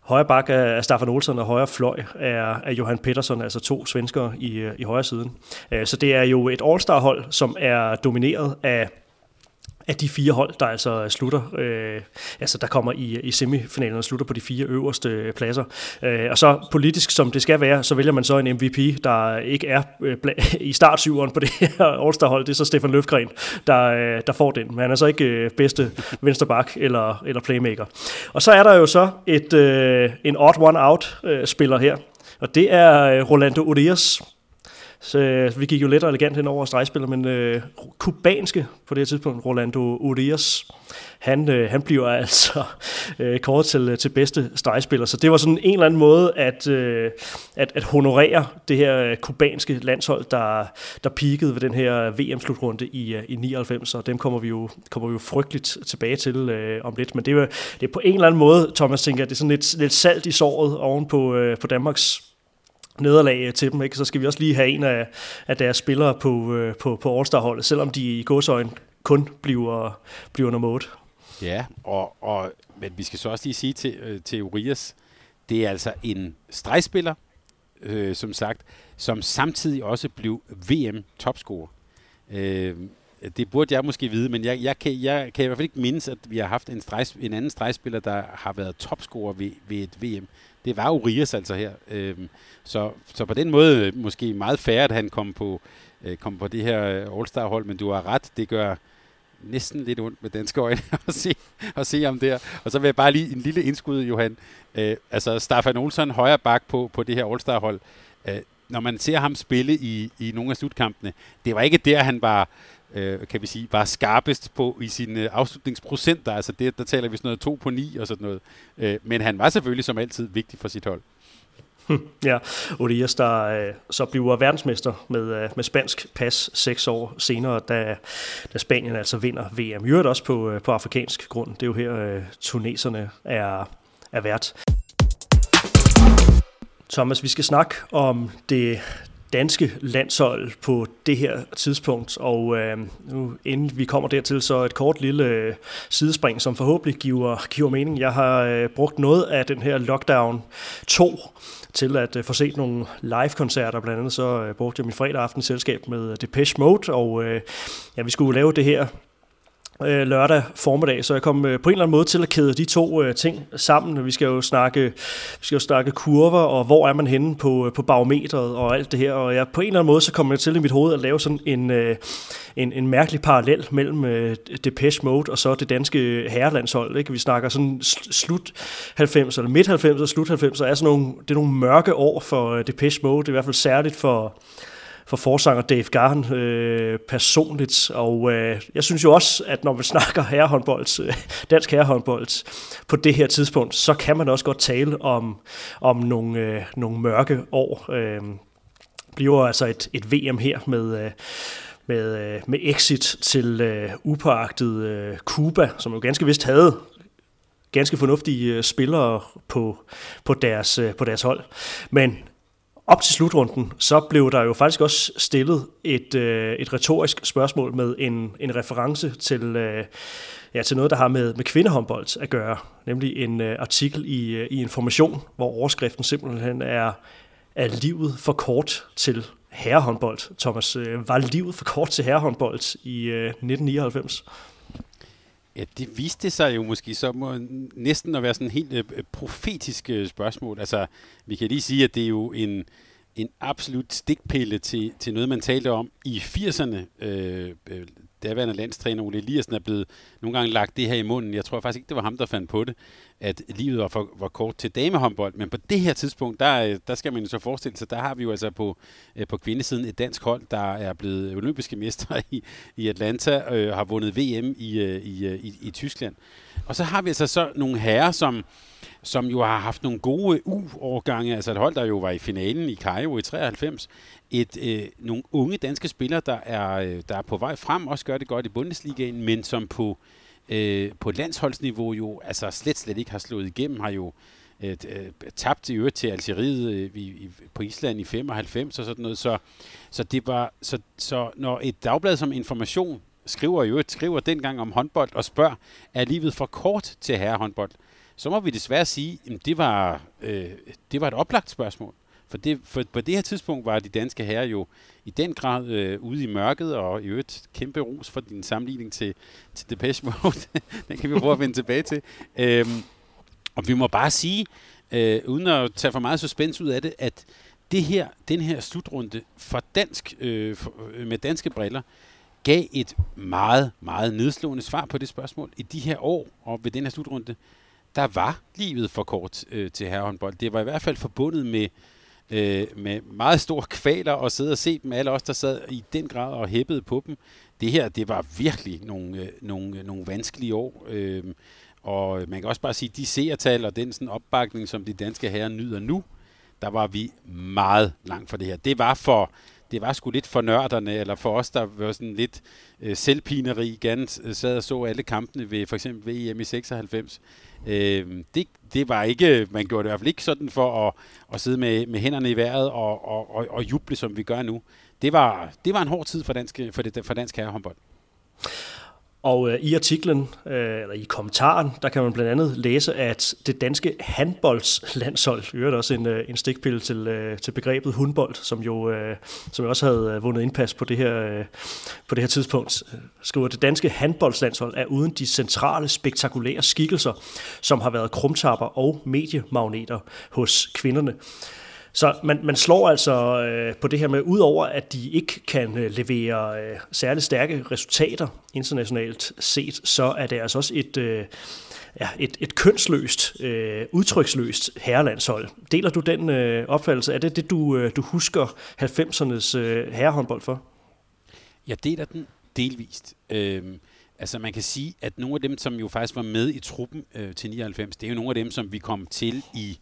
Højre bak er Staffan Olsen, og højre fløj er, er Johan Pettersson, altså to svenskere i, øh, i højre siden. Øh, så det er jo et All-Star-hold, som er domineret af af de fire hold, der altså slutter, øh, altså der kommer i, i semifinalen og slutter på de fire øverste pladser. Øh, og så politisk, som det skal være, så vælger man så en MVP, der ikke er øh, i startsyveren på det her All-Star-hold. Det er så Stefan Løfgren, der, øh, der får den. Men han er så ikke øh, bedste vensterbak eller, eller playmaker. Og så er der jo så et, øh, en odd one out øh, spiller her, og det er øh, Rolando Urias, så øh, vi gik jo let og elegant hen over stregspiller, men øh, kubanske på det her tidspunkt, Rolando Urias, han, øh, han bliver altså øh, kort til, øh, til bedste stregspiller. Så det var sådan en eller anden måde at, øh, at, at honorere det her øh, kubanske landshold, der, der peakede ved den her øh, VM-slutrunde i, i 99, og dem kommer vi jo, kommer vi jo frygteligt tilbage til øh, om lidt. Men det er, det er på en eller anden måde, Thomas tænker, det er sådan lidt, lidt salt i såret oven på, øh, på Danmarks nederlag øh, til dem, ikke? så skal vi også lige have en af, af deres spillere på, øh, på, på All-Star-holdet, selvom de i godsøjen kun bliver, bliver nummer 8. Ja, og, og, men vi skal så også lige sige til, øh, til Urias, det er altså en stregspiller, øh, som sagt, som samtidig også blev VM-topscorer. Øh, det burde jeg måske vide, men jeg, jeg, kan, jeg kan i hvert fald ikke mindes, at vi har haft en, streg, en anden stregspiller, der har været topscorer ved, ved et VM. Det var Urias altså her. Øhm, så, så på den måde øh, måske meget færre, at han kom på, øh, kom på det her øh, All-Star-hold, men du har ret, det gør næsten lidt ondt med danske øjne at se, at se ham der. Og så vil jeg bare lige en lille indskud, Johan. Øh, altså Staffan Olsson, højre bak på, på det her All-Star-hold. Øh, når man ser ham spille i, i nogle af slutkampene, det var ikke der, han var øh, kan vi sige, var skarpest på i sine øh, afslutningsprocenter. Altså det, der taler vi sådan noget 2 på 9 og sådan noget. Øh, men han var selvfølgelig som altid vigtig for sit hold. Hm, ja, Odias, der øh, så bliver verdensmester med, øh, med spansk pas seks år senere, da, da Spanien altså vinder VM. I også på, øh, på afrikansk grund. Det er jo her, øh, tuneserne er, er vært. Thomas, vi skal snakke om det danske landshold på det her tidspunkt. Og øh, nu, inden vi kommer dertil, så et kort lille øh, sidespring, som forhåbentlig giver, giver mening. Jeg har øh, brugt noget af den her Lockdown 2 til at øh, få set nogle live-koncerter. Blandt andet så øh, brugte jeg min fredag aften selskab med Depeche Mode, og øh, ja, vi skulle lave det her øh, lørdag formiddag, så jeg kom øh, på en eller anden måde til at kæde de to øh, ting sammen. Vi skal jo snakke, vi skal jo snakke kurver, og hvor er man henne på, øh, på barometret og alt det her. Og jeg, på en eller anden måde, så kom jeg til i mit hoved at lave sådan en, øh, en, en mærkelig parallel mellem øh, Depeche Mode og så det danske øh, herrelandshold. Ikke? Vi snakker sådan slut 90 eller midt 90 og slut 90 er sådan nogle, det er nogle mørke år for øh, Depeche Mode, det er i hvert fald særligt for for forsanger Dave Garn øh, personligt, og øh, jeg synes jo også, at når vi snakker herrehåndbold, øh, dansk herrehåndbold på det her tidspunkt, så kan man også godt tale om, om nogle, øh, nogle mørke år. Øh, bliver altså et, et VM her med... Øh, med, øh, med exit til øh, upåagtet øh, Cuba, som jo ganske vist havde ganske fornuftige øh, spillere på, på, deres, øh, på deres hold. Men op til slutrunden, så blev der jo faktisk også stillet et, øh, et retorisk spørgsmål med en, en reference til, øh, ja, til noget, der har med, med kvindehåndbold at gøre, nemlig en øh, artikel i, øh, i Information, hvor overskriften simpelthen er, er livet for kort til herrehåndbold. Thomas, øh, var livet for kort til herrehåndbold i øh, 1999? Ja, det viste sig jo måske så må, næsten at være sådan en helt øh, profetisk øh, spørgsmål. Altså, vi kan lige sige, at det er jo en, en absolut stikpille til, til noget, man talte om i 80'erne. Øh, øh, daværende landstræner Ole Eliassen er blevet nogle gange lagt det her i munden. Jeg tror faktisk ikke, det var ham, der fandt på det, at livet var, for, var kort til damehåndbold. Men på det her tidspunkt, der, øh, der skal man jo så forestille sig, der har vi jo altså på, øh, på kvindesiden et dansk hold, der er blevet olympiske mester i, i Atlanta, og øh, har vundet VM i, øh, i, i, i Tyskland. Og så har vi altså så nogle herrer, som som jo har haft nogle gode U-årgange, altså et hold, der jo var i finalen i Cairo i 93. Et, øh, nogle unge danske spillere, der er, der er på vej frem, også gør det godt i Bundesligaen, men som på, øh, Øh, på landsholdsniveau jo altså slet, slet ikke har slået igennem, har jo øh, øh tabt i øvrigt til Algeriet øh, i, i, på Island i 95 og sådan noget. Så, så, det var, så, så når et dagblad som Information skriver jo skriver dengang om håndbold og spørger, er livet for kort til herrehåndbold? så må vi desværre sige, at det var, øh, det var et oplagt spørgsmål. For, det, for på det her tidspunkt var de danske herrer jo i den grad øh, ude i mørket, og i øvrigt kæmpe ros for din sammenligning til, til Depeche Mode. den kan vi prøve at vende tilbage til. Øhm, og vi må bare sige, øh, uden at tage for meget suspense ud af det, at det her, den her slutrunde for dansk, øh, for, øh, med danske briller, gav et meget, meget nedslående svar på det spørgsmål. I de her år og ved den her slutrunde, der var livet for kort øh, til herrehåndbold. Det var i hvert fald forbundet med, øh, med meget stor kvaler at sidde og se dem. Alle os, der sad i den grad og hæppede på dem. Det her, det var virkelig nogle, øh, nogle, øh, nogle vanskelige år. Øh, og man kan også bare sige, de seertal og den sådan opbakning, som de danske herrer nyder nu, der var vi meget langt fra det her. Det var for det var sgu lidt for nørderne, eller for os, der var sådan lidt øh, selvpineri, gerne øh, sad og så alle kampene ved for eksempel VM i 96. Øh, det, det var ikke, man gjorde det i hvert fald ikke sådan for at, at sidde med, med hænderne i vejret og, og, og, og juble, som vi gør nu. Det var, det var en hård tid for dansk, for det, for dansk herrehåndbold. Og øh, i artiklen, øh, eller i kommentaren, der kan man blandt andet læse, at det danske handboldslandshold, i øvrigt også en, øh, en stikpille til, øh, til begrebet hundbold, som jo, øh, som jo også havde øh, vundet indpas på det her, øh, på det her tidspunkt, skriver, at det danske handboldslandshold er uden de centrale, spektakulære skikkelser, som har været krumtapper og mediemagneter hos kvinderne. Så man, man slår altså øh, på det her med, udover at de ikke kan øh, levere øh, særligt stærke resultater internationalt set, så er det altså også et, øh, ja, et, et kønsløst, øh, udtryksløst herrelandshold. Deler du den øh, opfattelse? Er det det, du, øh, du husker 90'ernes øh, herrehåndbold for? Jeg deler den delvist. Øh, altså man kan sige, at nogle af dem, som jo faktisk var med i truppen øh, til 99, det er jo nogle af dem, som vi kom til i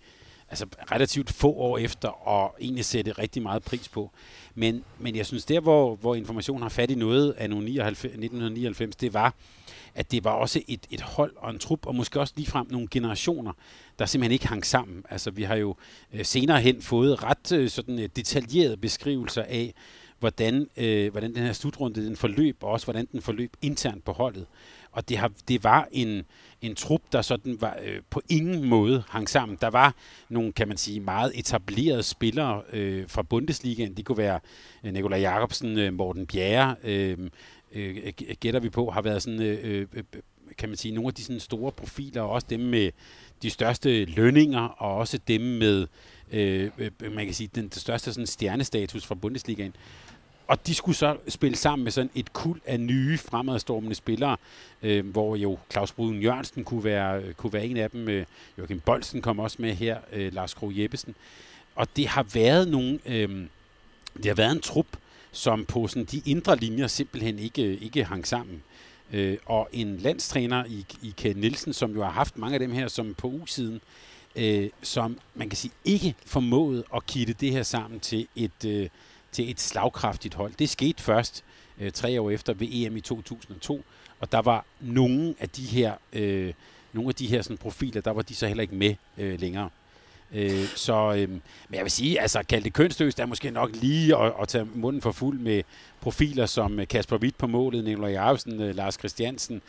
altså relativt få år efter, og egentlig sætte rigtig meget pris på. Men, men jeg synes, der hvor, hvor information har fat i noget af 1999, det var, at det var også et, et hold og en trup, og måske også ligefrem nogle generationer, der simpelthen ikke hang sammen. Altså vi har jo øh, senere hen fået ret øh, sådan, øh, detaljerede beskrivelser af, hvordan, øh, hvordan den her slutrunde den forløb, og også hvordan den forløb internt på holdet og det, har, det var en, en trup, der sådan var, øh, på ingen måde hang sammen. Der var nogle, kan man sige, meget etablerede spillere øh, fra Bundesligaen. Det kunne være øh, Nikolaj Jacobsen, øh, Morten Bjerre, øh, øh, gætter vi på, har været sådan, øh, øh, øh, kan man sige, nogle af de sådan store profiler, og også dem med de største lønninger, og også dem med, øh, øh man kan sige, den, den største sådan stjernestatus fra Bundesligaen. Og de skulle så spille sammen med sådan et kul af nye fremadstormende spillere, øh, hvor jo Claus Bruden Jørgensen kunne være, øh, kunne være en af dem. Øh, Joachim Bolsen kom også med her, øh, Lars Krog Jeppesen. Og det har været nogle, øh, det har været en trup, som på sådan de indre linjer simpelthen ikke, øh, ikke hang sammen. Øh, og en landstræner i, i Ken Nielsen, som jo har haft mange af dem her som på u-siden, øh, som man kan sige ikke formåede at kitte det her sammen til et, øh, til et slagkraftigt hold. Det skete først øh, tre år efter ved EM i 2002, og der var nogle af de her, øh, nogle af de her sådan, profiler, der var de så heller ikke med øh, længere. Øh, så, øh, men jeg vil sige, altså kalde det kønsløst er måske nok lige at, at tage munden for fuld med profiler som øh, Kasper Witt på målet, Nikolaj Jarvsen, øh, Lars Christiansen,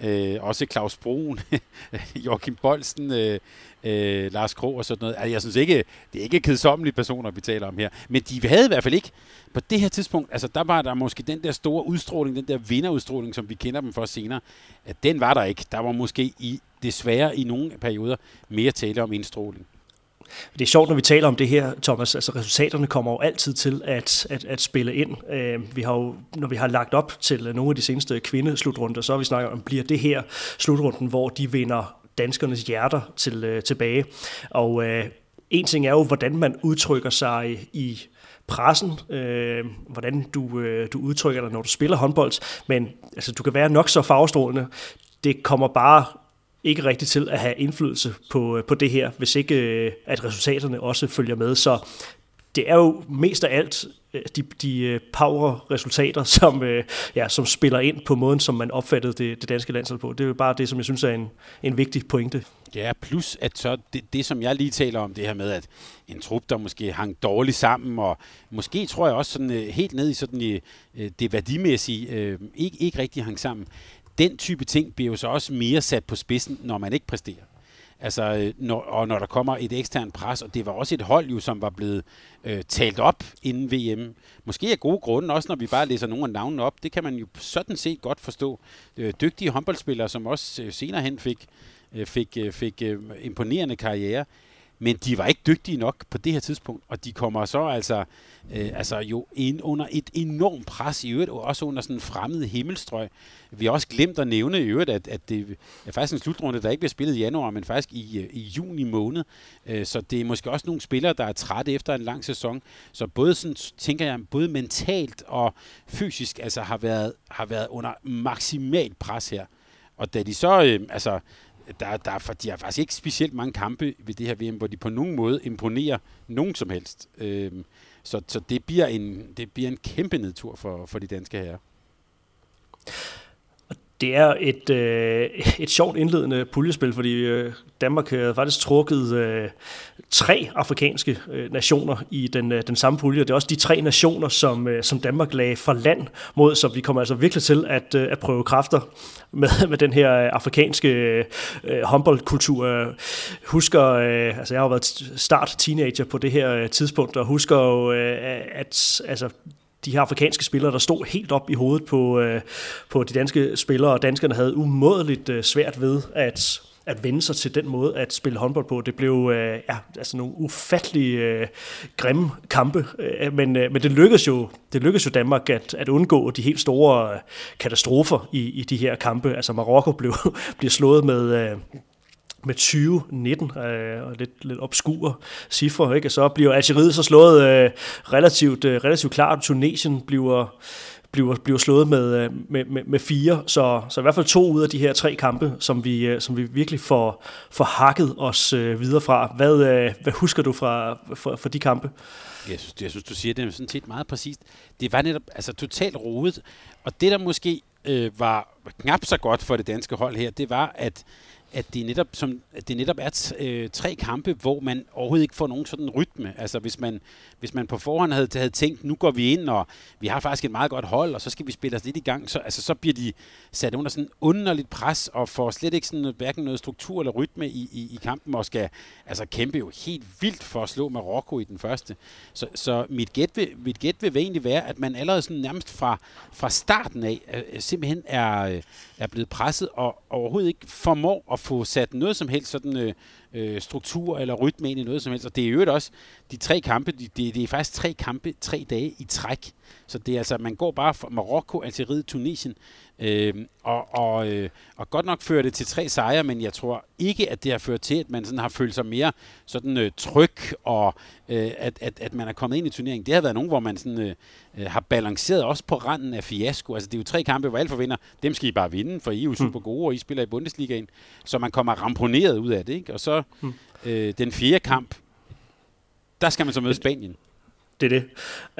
øh, også Claus Broen, Joachim Bolsen, øh, øh, Lars Krog og sådan noget. Altså, jeg synes ikke, det er ikke kedsommelige personer, vi taler om her. Men de havde i hvert fald ikke, på det her tidspunkt, altså der var der måske den der store udstråling, den der vinderudstråling, som vi kender dem for senere, at den var der ikke. Der var måske i, desværre i nogle perioder mere tale om indstråling. Det er sjovt, når vi taler om det her, Thomas. Altså resultaterne kommer jo altid til at, at, at spille ind. Øh, vi har jo, når vi har lagt op til øh, nogle af de seneste kvindeslutrunder, så har vi snakket om, bliver det her slutrunden, hvor de vinder danskernes hjerter til, øh, tilbage. Og øh, en ting er jo, hvordan man udtrykker sig i pressen, øh, hvordan du, øh, du udtrykker dig, når du spiller håndbold, men altså, du kan være nok så farvestrålende. Det kommer bare ikke rigtig til at have indflydelse på, øh, på det her, hvis ikke øh, at resultaterne også følger med. Så det er jo mest af alt øh, de, de power resultater, som, ja, som spiller ind på måden, som man opfattede det, det danske landshold på. Det er jo bare det, som jeg synes er en, en vigtig pointe. Ja, plus at så det, det, som jeg lige taler om, det her med, at en trup, der måske hang dårligt sammen, og måske tror jeg også sådan helt ned i sådan det værdimæssige, ikke, ikke rigtig hang sammen den type ting bliver jo så også mere sat på spidsen, når man ikke præsterer. Altså, øh, når, og når der kommer et eksternt pres, og det var også et hold jo, som var blevet øh, talt op inden VM. Måske af gode grunde, også når vi bare læser nogle af navnene op. Det kan man jo sådan set godt forstå. Øh, dygtige håndboldspillere, som også øh, senere hen fik, øh, fik, øh, fik øh, imponerende karriere. Men de var ikke dygtige nok på det her tidspunkt, og de kommer så altså, øh, altså jo ind under et enormt pres i øvrigt, og også under sådan en fremmed himmelstrøg. Vi har også glemt at nævne i øvrigt, at, at det er faktisk en slutrunde, der ikke bliver spillet i januar, men faktisk i, øh, i juni måned. Øh, så det er måske også nogle spillere, der er trætte efter en lang sæson. Så både sådan, tænker jeg, både mentalt og fysisk altså har været, har været under maksimalt pres her. Og da de så, øh, altså der, der, for de har faktisk ikke specielt mange kampe ved det her VM, hvor de på nogen måde imponerer nogen som helst. Øhm, så, så det bliver en, det bliver en kæmpe nedtur for, for de danske herrer. Det er et, øh, et sjovt indledende puljespil, fordi øh, Danmark havde faktisk trukket øh, tre afrikanske øh, nationer i den, øh, den samme pulje. Det er også de tre nationer, som, øh, som Danmark lagde fra land mod, så vi kommer altså virkelig til at, øh, at prøve kræfter med, med den her øh, afrikanske øh, øh, håndboldkultur. Husker, øh, altså jeg har været start teenager på det her øh, tidspunkt, og husker jo, øh, at altså, de her afrikanske spillere, der stod helt op i hovedet på, øh, på de danske spillere, og danskerne havde umådeligt øh, svært ved at at vende sig til den måde at spille håndbold på. Det blev øh, ja, altså nogle ufattelige øh, grimme kampe, øh, men, øh, men det lykkedes jo, det lykkedes jo Danmark at, at undgå de helt store øh, katastrofer i, i de her kampe. Altså Marokko blev, blev slået med, øh, med 2019 øh, og lidt, lidt obskure cifre, ikke? så bliver Algeriet så slået øh, relativt, øh, relativt klart. Tunesien bliver, bliver, bliver slået med, øh, med, med, med fire, så, så i hvert fald to ud af de her tre kampe, som vi, øh, som vi virkelig får, får hakket os øh, videre fra. Hvad, øh, hvad husker du fra, fra, fra de kampe? Jeg synes, jeg synes, du siger det sådan set meget præcist. Det var netop altså, totalt rodet, og det der måske øh, var knap så godt for det danske hold her, det var, at at det netop, som, at det netop er t, øh, tre kampe, hvor man overhovedet ikke får nogen sådan rytme. Altså hvis man, hvis man på forhånd havde, havde tænkt, nu går vi ind, og vi har faktisk et meget godt hold, og så skal vi spille os lidt i gang, så, altså, så bliver de sat under sådan underligt pres, og får slet ikke sådan, hverken noget struktur eller rytme i, i, i kampen, og skal altså, kæmpe jo helt vildt for at slå Marokko i den første. Så, så mit, gæt vil, mit gæt vil egentlig være, at man allerede sådan nærmest fra, fra starten af øh, simpelthen er, øh, er blevet presset, og overhovedet ikke formår at få sat noget som helst sådan øh, øh, struktur eller rytme ind i noget som helst. Og det er jo også de tre kampe, det, det, er faktisk tre kampe, tre dage i træk. Så det er altså, man går bare fra Marokko, Algeriet, Tunesien, øh, og, og, øh, og godt nok fører det til tre sejre, men jeg tror ikke, at det har ført til, at man sådan har følt sig mere sådan øh, tryg, og øh, at, at, at man er kommet ind i turneringen. Det har været nogen, hvor man sådan, øh, øh, har balanceret også på randen af fiasko. Altså det er jo tre kampe, hvor alle forvinder. Dem skal I bare vinde, for I er jo super gode, og I spiller i Bundesligaen. Så man kommer ramponeret ud af det. Ikke? Og så øh, den fjerde kamp, der skal man så møde Spanien. Det er det.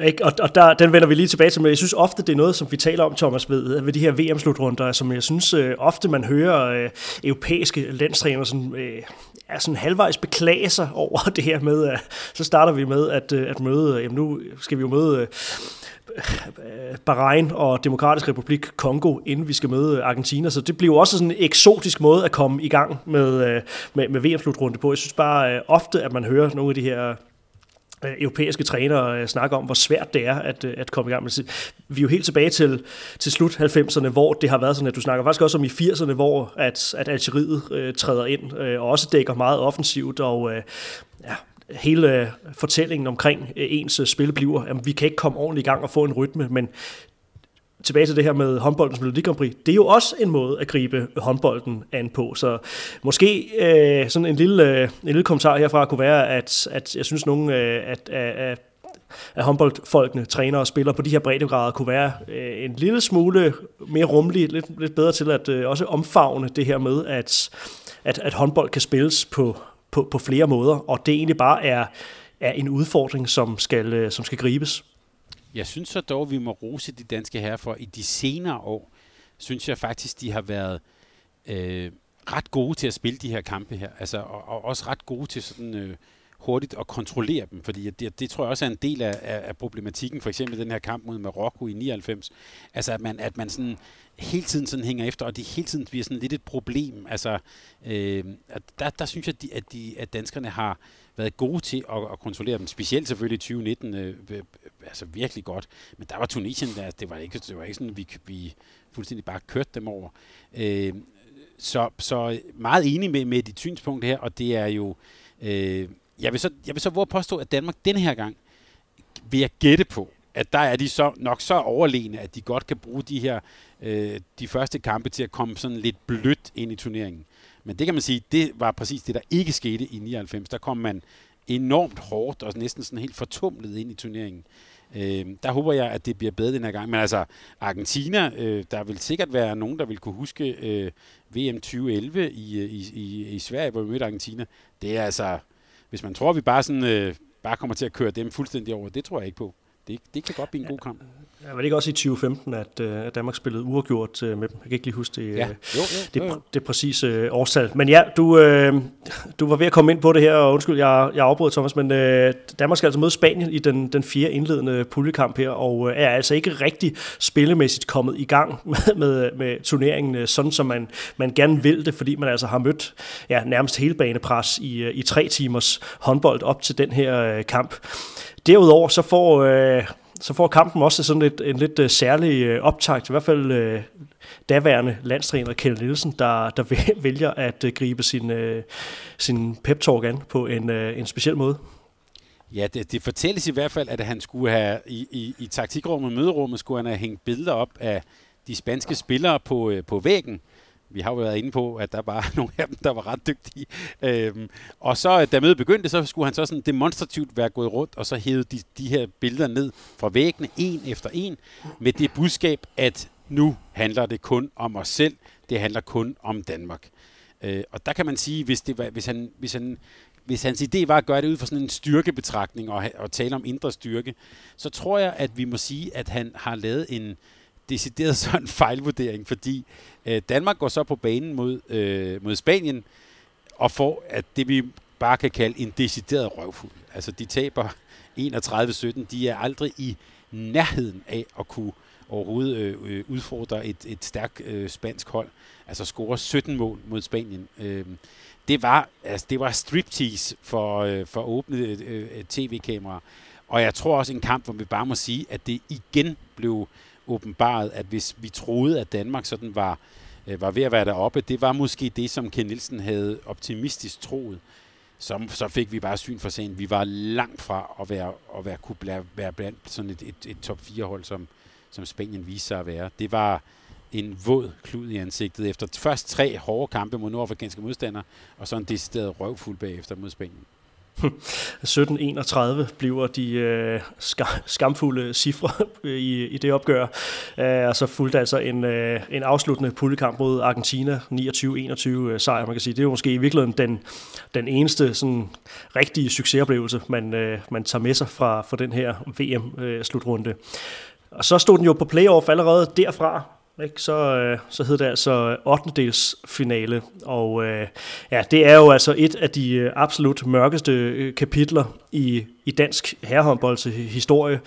Ikke? Og, og der, den vender vi lige tilbage til, men jeg synes ofte, det er noget, som vi taler om, Thomas, ved, øh, ved de her VM-slutrunder, som jeg synes øh, ofte, man hører øh, europæiske landstræner sådan, øh, er sådan halvvejs beklage sig over det her med, at så starter vi med at, øh, at møde, øh, jamen nu skal vi jo møde øh, øh Bahrain og Demokratisk Republik Kongo, inden vi skal møde Argentina. Så det bliver jo også sådan en eksotisk måde at komme i gang med, øh, med, med VM-slutrunde på. Jeg synes bare ofte, at man hører nogle af de her europæiske trænere øh, snakker om, hvor svært det er at, øh, at komme i gang med Vi er jo helt tilbage til, til slut 90'erne, hvor det har været sådan, at du snakker faktisk også om i 80'erne, hvor at, at Algeriet øh, træder ind øh, og også dækker meget offensivt, og øh, ja, hele øh, fortællingen omkring ens spil bliver, at vi kan ikke komme ordentligt i gang og få en rytme, men tilbage til det her med håndboldens Melodi Grand Prix, det er jo også en måde at gribe håndbolden an på. Så måske øh, sådan en lille, øh, en lille kommentar herfra kunne være, at, at jeg synes nogle øh, at, at, at håndboldfolkene, træner og spiller på de her breddegrader, kunne være øh, en lille smule mere rummelig, lidt, lidt bedre til at øh, også omfavne det her med, at, at, at håndbold kan spilles på, på, på flere måder, og det egentlig bare er, er en udfordring, som skal, øh, som skal gribes. Jeg synes så dog, at vi må rose de danske herrer for, i de senere år, synes jeg faktisk, de har været øh, ret gode til at spille de her kampe her. Altså, og, og også ret gode til sådan øh, hurtigt at kontrollere dem, fordi det, det tror jeg også er en del af, af, af problematikken, for eksempel den her kamp mod Marokko i 99. Altså, at man, at man sådan hele tiden sådan hænger efter, og det hele tiden bliver sådan lidt et problem. Altså, øh, at der, der synes jeg, at, de, at, de, at danskerne har været gode til at, at kontrollere dem, specielt selvfølgelig i 2019, øh, altså virkelig godt. Men der var Tunesien, der, det var ikke, det var ikke sådan, at vi, vi fuldstændig bare kørte dem over. Øh, så, så meget enig med, med dit synspunkt her, og det er jo, øh, jeg vil så, jeg vil så våge påstå, at Danmark denne her gang, vil jeg gætte på, at der er de så nok så overlegne, at de godt kan bruge de her øh, de første kampe til at komme sådan lidt blødt ind i turneringen. Men det kan man sige, det var præcis det, der ikke skete i 99. Der kom man enormt hårdt og næsten sådan helt fortumlet ind i turneringen. Øh, der håber jeg, at det bliver bedre den her gang. Men altså, Argentina, øh, der vil sikkert være nogen, der vil kunne huske øh, VM 2011 i, i, i, i Sverige, hvor vi mødte Argentina. Det er altså, hvis man tror, at vi bare, sådan, øh, bare kommer til at køre dem fuldstændig over, det tror jeg ikke på. Det, det kan godt blive en god kamp. Ja, var det ikke også i 2015, at, uh, at Danmark spillede uafgjort uh, med dem? Jeg kan ikke lige huske det, ja. jo, jo, det, jo, det præcise årstal. Men ja, du, du var ved at komme ind på det her, og undskyld, jeg, jeg afbrød Thomas, men Danmark skal altså møde Spanien i den, den fjerde indledende puljekamp her, og er altså ikke rigtig spillemæssigt kommet i gang med, med, med turneringen, sådan som man, man gerne vil det, fordi man altså har mødt ja, nærmest hele banepres i, i tre timers håndbold op til den her kamp. Derudover så får, øh, så får kampen også sådan lidt, en lidt uh, særlig uh, optakt, i hvert fald uh, daværende landstræner Kjell Nielsen, der, der vælger at uh, gribe sin, uh, sin pep-talk an på en, uh, en speciel måde. Ja, det, det fortælles i hvert fald, at han skulle have i, i, i taktikrummet møderummet, skulle han have hængt billeder op af de spanske spillere på, øh, på væggen vi har jo været inde på, at der var nogle af dem, der var ret dygtige. Øhm, og så, da mødet begyndte, så skulle han så sådan demonstrativt være gået rundt, og så hævede de, de her billeder ned fra væggene, en efter en, med det budskab, at nu handler det kun om os selv, det handler kun om Danmark. Øh, og der kan man sige, hvis, det var, hvis, han, hvis, han, hvis hans idé var at gøre det ud fra sådan en styrkebetragtning og, og tale om indre styrke, så tror jeg, at vi må sige, at han har lavet en decideret sådan en fejlvurdering, fordi øh, Danmark går så på banen mod, øh, mod Spanien, og får at det, vi bare kan kalde en decideret røvfuld. Altså, de taber 31-17. De er aldrig i nærheden af at kunne overhovedet øh, øh udfordre et, et stærkt øh, spansk hold. Altså score 17 mål mod Spanien. Øh, det var, altså, det var striptease for, øh, for åbne øh, øh tv-kameraer. Og jeg tror også en kamp, hvor vi bare må sige, at det igen blev åbenbaret, at hvis vi troede, at Danmark sådan var, øh, var ved at være deroppe, det var måske det, som Ken Nielsen havde optimistisk troet. Så, så fik vi bare syn for sagen. Vi var langt fra at være, at være, kunne blæ, være blandt sådan et, et, et top 4-hold, som, som Spanien viste sig at være. Det var en våd klud i ansigtet efter først tre hårde kampe mod nordafrikanske modstandere, og så en decideret røvfuld bagefter mod Spanien. 1731 bliver de øh, skamfulde cifre i, i det opgør. Øh, og så fulgte altså en, øh, en afsluttende puljekamp mod Argentina, 29-21 øh, sejr, man kan sige. Det er jo måske i virkeligheden den, den eneste sådan, rigtige succesoplevelse, man, øh, man tager med sig fra, fra den her VM-slutrunde. Øh, og så stod den jo på playoff allerede derfra, ikke? Så, øh, så hed det altså 8. dels finale, og øh, ja, det er jo altså et af de øh, absolut mørkeste øh, kapitler i, i dansk herrehåndbolds historie.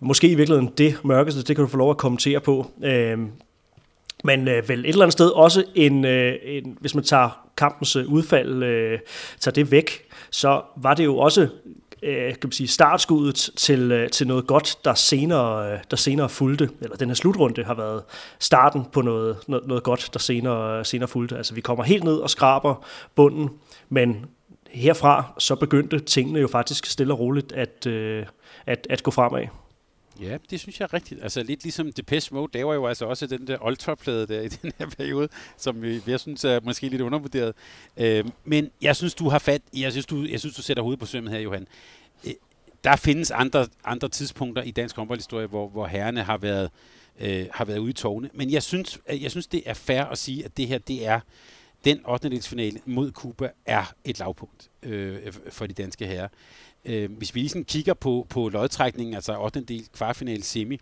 Måske i virkeligheden det mørkeste, det kan du få lov at kommentere på. Øh, men øh, vel et eller andet sted også en, øh, en hvis man tager kampens øh, udfald, øh, tager det væk, så var det jo også øh, kan man sige, startskuddet til, øh, til noget godt, der senere, øh, der senere fulgte, eller den her slutrunde har været starten på noget, noget, noget godt, der senere, øh, senere fulgte. Altså vi kommer helt ned og skraber bunden, men herfra så begyndte tingene jo faktisk stille og roligt at, øh, at, at gå fremad. Ja, det synes jeg er rigtigt. Altså lidt ligesom Depeche Mode, der var jo altså også den der ultraplade der i den her periode, som jeg synes er måske lidt undervurderet. Øh, men jeg synes, du har fat, jeg synes, du, jeg synes, du sætter hovedet på sømmet her, Johan. Øh, der findes andre, andre tidspunkter i dansk håndboldhistorie, hvor, hvor herrene har været, øh, har været ude i tårne. Men jeg synes, øh, jeg synes, det er fair at sige, at det her, det er den 8. finale mod Cuba er et lavpunkt øh, for de danske herrer. Øh, hvis vi lige sådan kigger på, på lodtrækningen, altså 8. del kvartfinale semi,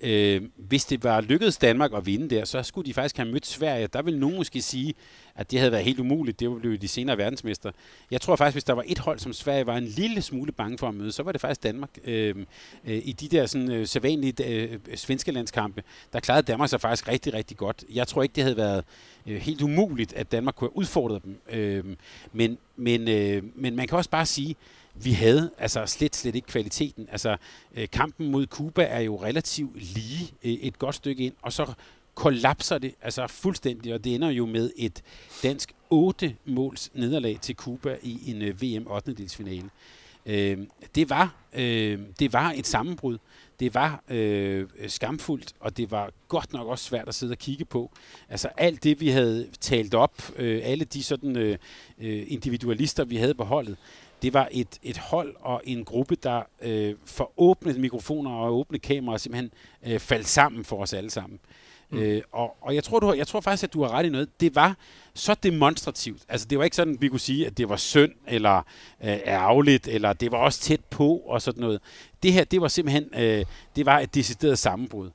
øh, hvis det var lykkedes Danmark at vinde der, så skulle de faktisk have mødt Sverige. Der vil nogen måske sige, at det havde været helt umuligt. Det blev de senere verdensmester. Jeg tror faktisk, hvis der var et hold, som Sverige var en lille smule bange for at møde, så var det faktisk Danmark. Øh, øh, I de der sådan, øh, sædvanlige øh, svenske landskampe, der klarede Danmark sig faktisk rigtig, rigtig godt. Jeg tror ikke, det havde været øh, helt umuligt, at Danmark kunne have udfordret dem. Øh, men, men, øh, men man kan også bare sige, vi havde altså slet, slet ikke kvaliteten. Altså, øh, kampen mod Cuba er jo relativt lige øh, et godt stykke ind, og så kollapser det altså fuldstændig, og det ender jo med et dansk 8 måls nederlag til Cuba i en øh, VM 8. delsfinale. Øh, det, var, øh, det var et sammenbrud. Det var øh, skamfuldt, og det var godt nok også svært at sidde og kigge på. Altså alt det, vi havde talt op, øh, alle de sådan øh, øh, individualister, vi havde på holdet, det var et, et hold og en gruppe, der øh, for åbne mikrofoner og åbne kameraer simpelthen øh, faldt sammen for os alle sammen. Mm. Øh, og, og jeg tror, du har, jeg tror faktisk, at du har ret i noget. Det var så demonstrativt. Altså, det var ikke sådan, vi kunne sige, at det var synd, eller øh, ærgerligt, eller det var også tæt på, og sådan noget. Det her, det var simpelthen, øh, det var et decideret sammenbrud.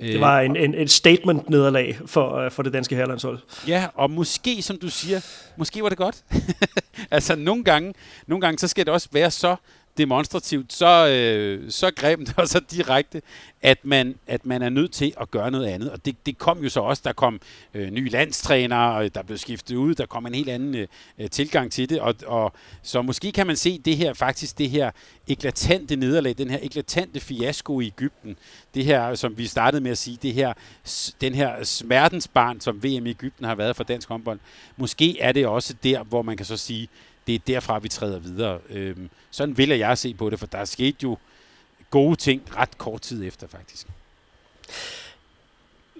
Det var en, en, en statement-nederlag for, øh, for det danske herrelandshold. Ja, og måske, som du siger, måske var det godt. altså, nogle gange, nogle gange, så skal det også være så demonstrativt, så, øh, så grimt og så direkte, at man, at man er nødt til at gøre noget andet. Og det, det kom jo så også, der kom øh, nye landstrænere, og der blev skiftet ud, der kom en helt anden øh, øh tilgang til det. Og, og, så måske kan man se det her, faktisk det her eklatante nederlag, den her eklatante fiasko i Ægypten, det her, som vi startede med at sige, det her, den her smertensbarn, som VM i Ægypten har været for dansk håndbold, måske er det også der, hvor man kan så sige, det er derfra, vi træder videre. Øhm, sådan vil jeg se på det, for der er sket jo gode ting ret kort tid efter, faktisk.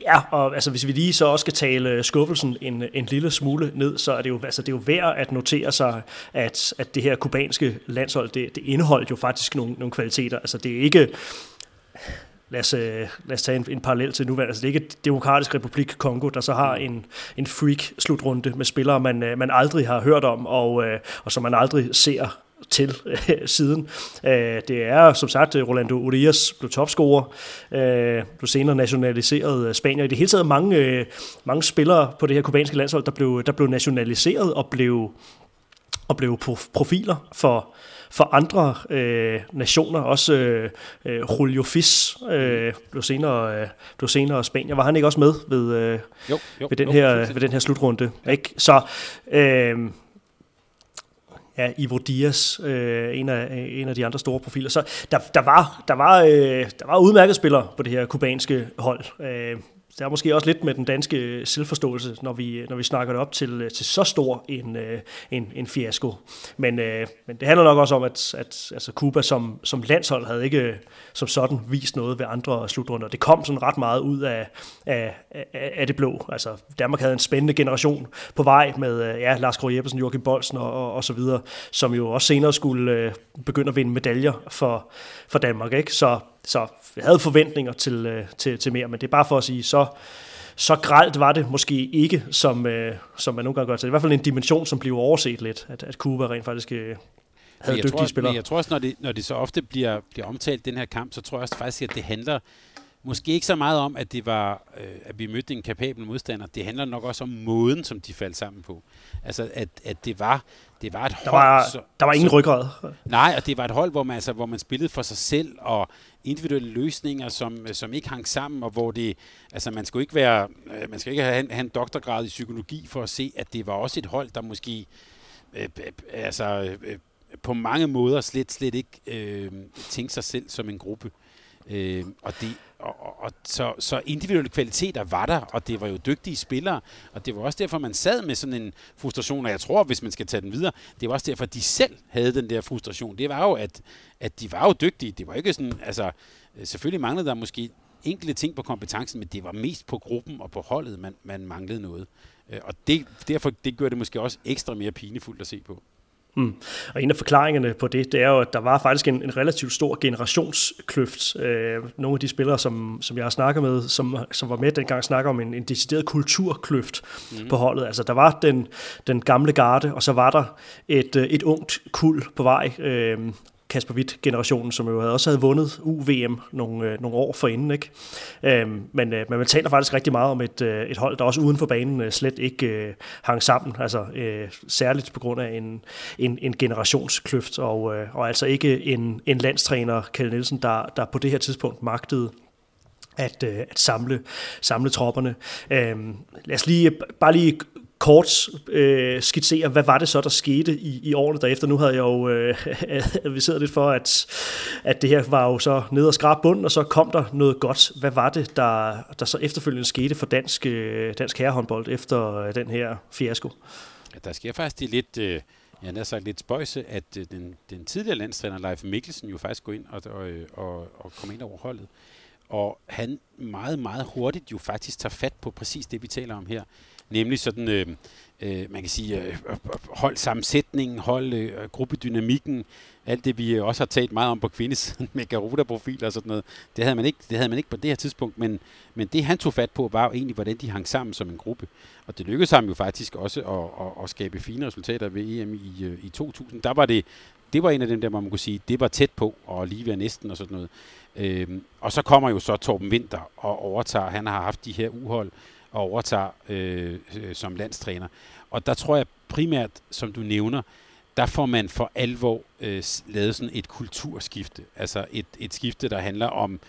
Ja, og altså, hvis vi lige så også skal tale skuffelsen en, en lille smule ned, så er det jo, altså, det er jo værd at notere sig, at, at det her kubanske landshold, det, det indeholdt jo faktisk nogle, nogle kvaliteter. Altså, det er ikke lad os, øh, lad os tage en, en parallel til nuværende. Altså, det er ikke Demokratisk Republik Kongo, der så har en, en freak-slutrunde med spillere, man, øh, man aldrig har hørt om, og, øh, og som man aldrig ser til øh, siden. Øh, det er som sagt Rolando Urias blev topscorer, øh, blev senere nationaliseret Spanier. I det hele taget mange, øh, mange spillere på det her kubanske landshold, der blev, der blev nationaliseret og blev, og blev profiler for, for andre øh, nationer. Også øh, øh, Julio Fis øh, blev, senere, øh, blev senere Spanier. Var han ikke også med ved, øh, jo, jo, ved, den, jo, her, ved den her slutrunde? Ja. Ikke? Så... Øh, ja, Ivo Diaz, øh, en, af, en af de andre store profiler. Så der, der var, der var, øh, der var udmærket spillere på det her kubanske hold. Øh, det er måske også lidt med den danske øh, selvforståelse, når vi, øh, når vi snakker det op til, øh, til så stor en, en, en fiasko. Men, øh, men det handler nok også om, at, at altså Cuba som, som landshold havde ikke som sådan vist noget ved andre slutrunder. Det kom sådan ret meget ud af, af, af, af det blå. Altså Danmark havde en spændende generation på vej med ja, Lars Kroh Jeppesen, Joachim Bolsen og, og, og så videre, som jo også senere skulle begynde at vinde medaljer for, for Danmark. Ikke? Så så jeg havde forventninger til, øh, til, til mere, men det er bare for at sige, så, så gralt var det måske ikke, som, øh, som man nogle gange gør. Så det er i hvert fald en dimension, som bliver overset lidt, at, at Cuba rent faktisk øh, havde jeg dygtige tror, spillere. Men jeg tror også, når det, når det så ofte bliver, bliver omtalt, den her kamp, så tror jeg også faktisk, at det handler måske ikke så meget om, at det var, øh, at vi mødte en kapabel modstander. Det handler nok også om måden, som de faldt sammen på. Altså, at, at det var det var et der hold, var, så, der var ingen ryggrad. Nej, og det var et hold, hvor man, altså, hvor man spillede for sig selv, og individuelle løsninger, som, som ikke hang sammen, og hvor det, altså man skulle ikke være, øh, man skal ikke have, have en doktorgrad i psykologi for at se, at det var også et hold, der måske, øh, altså øh, på mange måder slet, slet ikke øh, tænkte sig selv som en gruppe. Øh, og det, og, og, så, så individuelle kvaliteter var der, og det var jo dygtige spillere, og det var også derfor, man sad med sådan en frustration, og jeg tror, hvis man skal tage den videre, det var også derfor, de selv havde den der frustration. Det var jo, at, at de var jo dygtige. Det var ikke sådan, altså, øh, selvfølgelig manglede der måske enkelte ting på kompetencen, men det var mest på gruppen og på holdet, man, man manglede noget. Øh, og det, derfor det gør det måske også ekstra mere pinefuldt at se på. Mm. Og en af forklaringerne på det, det er jo, at der var faktisk en, en relativt stor generationskløft. Øh, nogle af de spillere, som, som jeg har snakket med, som, som var med dengang, snakker om en, en decideret kulturkløft mm. på holdet. Altså, der var den, den gamle garde, og så var der et, øh, et ungt kul på vej. Øh, Kasper Witt-generationen, som jo også havde vundet UVM nogle, øh, nogle år forinden. Ikke? Øhm, men, øh, men man taler faktisk rigtig meget om et, øh, et hold, der også uden for banen øh, slet ikke øh, hang sammen, altså øh, særligt på grund af en, en, en generationskløft, og, øh, og altså ikke en, en landstræner, Kjell Nielsen, der, der på det her tidspunkt magtede at, øh, at samle, samle tropperne. Øhm, lad os lige, bare lige kort øh, skitsere, hvad var det så, der skete i, i årene derefter. Nu havde jeg jo øh, adviseret lidt for, at, at det her var jo så ned og skrab bunden, og så kom der noget godt. Hvad var det, der, der så efterfølgende skete for dansk, øh, dansk herrehåndbold efter øh, den her fiasko? Ja, der sker faktisk det lidt... Øh jeg har sagt lidt spøjse, at øh, den, den tidligere landstræner Leif Mikkelsen jo faktisk går ind og, og, øh, og, og kommer ind over holdet. Og han meget, meget hurtigt jo faktisk tager fat på præcis det, vi taler om her nemlig sådan, øh, øh, man kan sige, øh, øh, hold sammensætningen, hold øh, gruppedynamikken, alt det, vi øh, også har talt meget om på kvindesiden med Garuda-profiler og sådan noget, det havde, man ikke, det havde man ikke på det her tidspunkt, men, men det han tog fat på, var jo egentlig, hvordan de hang sammen som en gruppe. Og det lykkedes ham jo faktisk også at, at, at skabe fine resultater ved EM i, øh, i 2000. Der var det, det var en af dem der, man kunne sige, det var tæt på, og lige ved næsten og sådan noget. Øhm, og så kommer jo så Torben Winter og overtager, han har haft de her uhold, og overtager øh, øh, som landstræner. Og der tror jeg primært, som du nævner, der får man for alvor øh, lavet sådan et kulturskifte. Altså et, et skifte, der handler om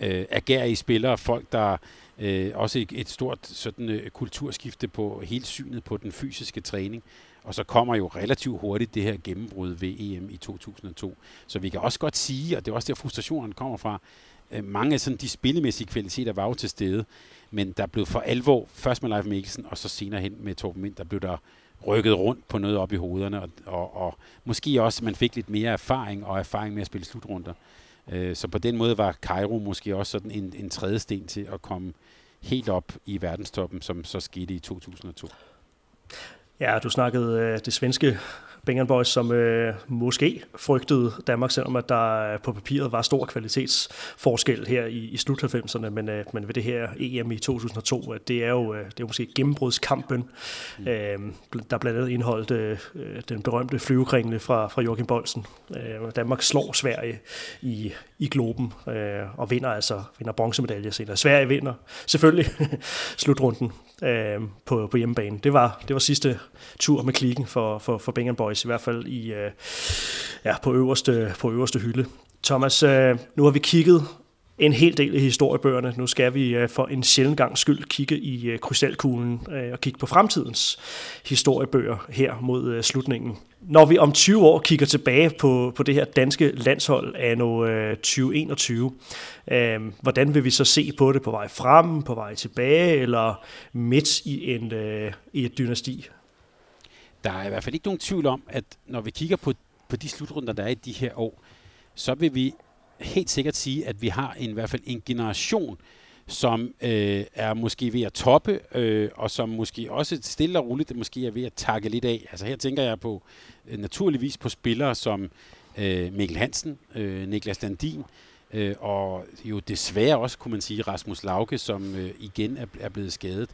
øh, agerige spillere, folk, der øh, også et, et stort sådan, øh, kulturskifte på hele synet på den fysiske træning. Og så kommer jo relativt hurtigt det her gennembrud ved EM i 2002. Så vi kan også godt sige, og det er også der frustrationen kommer fra, Øh, mange af sådan de spillemæssige kvaliteter var jo til stede. Men der blev for alvor, først med Leif Mikkelsen, og så senere hen med Torben Mind, der blev der rykket rundt på noget op i hovederne, og, og, og måske også, at man fik lidt mere erfaring, og erfaring med at spille slutrunder. Øh, så på den måde var Cairo måske også sådan en, en tredje sten til at komme helt op i verdenstoppen, som så skete i 2002. Ja, du snakkede øh, det svenske Bengal Boys, som øh, måske frygtede Danmark, selvom at der på papiret var stor kvalitetsforskel her i, i slut 90'erne, men, øh, men ved det her EM i 2002, at det er jo øh, det er måske gennembrudskampen, mm. øh, der blandt andet indholdt øh, den berømte flyvekringle fra, fra Joachim Bolsen. Øh, Danmark slår Sverige i, i Globen øh, og vinder altså vinder bronzemedalje senere. Sverige vinder selvfølgelig slutrunden øh, på, på hjemmebane. Det var, det var sidste tur med klikken for, for, for Bengal Boys, i hvert fald i, øh, ja, på, øverste, på øverste hylde. Thomas, øh, nu har vi kigget en hel del i historiebøgerne. Nu skal vi øh, for en sjældent gang skyld kigge i øh, krystalkuglen øh, og kigge på fremtidens historiebøger her mod øh, slutningen. Når vi om 20 år kigger tilbage på, på det her danske landshold af 2021, øh, øh, hvordan vil vi så se på det på vej frem, på vej tilbage eller midt i, en, øh, i et dynasti? Der er i hvert fald ikke nogen tvivl om, at når vi kigger på, på de slutrunder, der er i de her år, så vil vi helt sikkert sige, at vi har en, i hvert fald en generation, som øh, er måske ved at toppe, øh, og som måske også stille og roligt måske er ved at takke lidt af. Altså her tænker jeg på øh, naturligvis på spillere som øh, Mikkel Hansen, øh, Niklas Landin, øh, og jo desværre også, kunne man sige, Rasmus Lauke, som øh, igen er, er blevet skadet.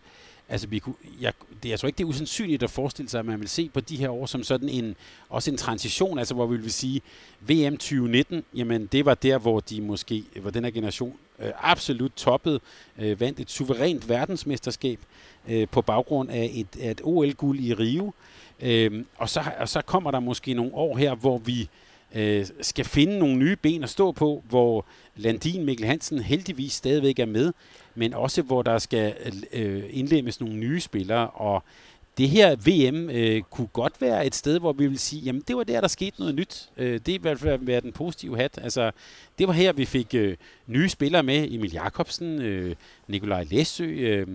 Altså, vi kunne, jeg, det, jeg tror ikke, det er usandsynligt at forestille sig, at man vil se på de her år som sådan en, også en transition, altså hvor vi vil sige, VM 2019, jamen det var der, hvor de måske, hvor den her generation øh, absolut toppede, øh, vandt et suverænt verdensmesterskab øh, på baggrund af et, af et OL-guld i Rio. Øh, og, så, og så kommer der måske nogle år her, hvor vi øh, Øh, skal finde nogle nye ben at stå på, hvor Landin Mikkel Hansen heldigvis stadigvæk er med, men også hvor der skal øh, indlemmes nogle nye spillere, og det her VM øh, kunne godt være et sted, hvor vi vil sige, jamen det var der, der skete noget nyt. Øh, det er i hvert fald være den positive hat. Altså, det var her, vi fik øh, nye spillere med. Emil Jakobsen, øh, Nikolaj Læsø, øh,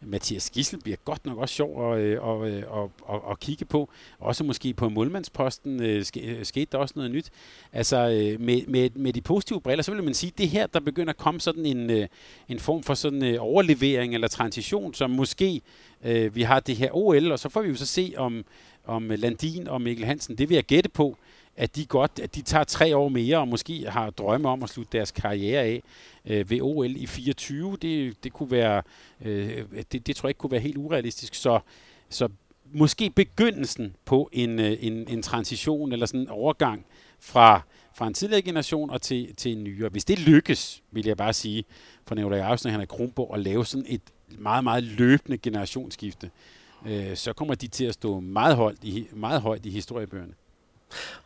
Mathias Gissel bliver godt nok også sjov at, at, at, at, at kigge på. Også måske på målmandsposten øh, øh, skete der også noget nyt. Altså øh, med, med, med de positive briller, så vil man sige, at det her, der begynder at komme sådan en, en form for sådan en overlevering eller transition, som måske vi har det her OL, og så får vi jo så se om, om Landin og Mikkel Hansen, det vil jeg gætte på, at de godt, at de tager tre år mere og måske har drømme om at slutte deres karriere af øh, ved OL i 24. Det, det kunne være, øh, det, det tror jeg ikke kunne være helt urealistisk. Så, så måske begyndelsen på en, øh, en, en transition eller sådan en overgang fra, fra en tidligere generation og til, til en nyere. Hvis det lykkes, vil jeg bare sige, for Nicolai Jacobsen og Henrik Kronborg at lave sådan et meget, meget løbende generationsskifte, øh, så kommer de til at stå meget højt i, meget højt i historiebøgerne.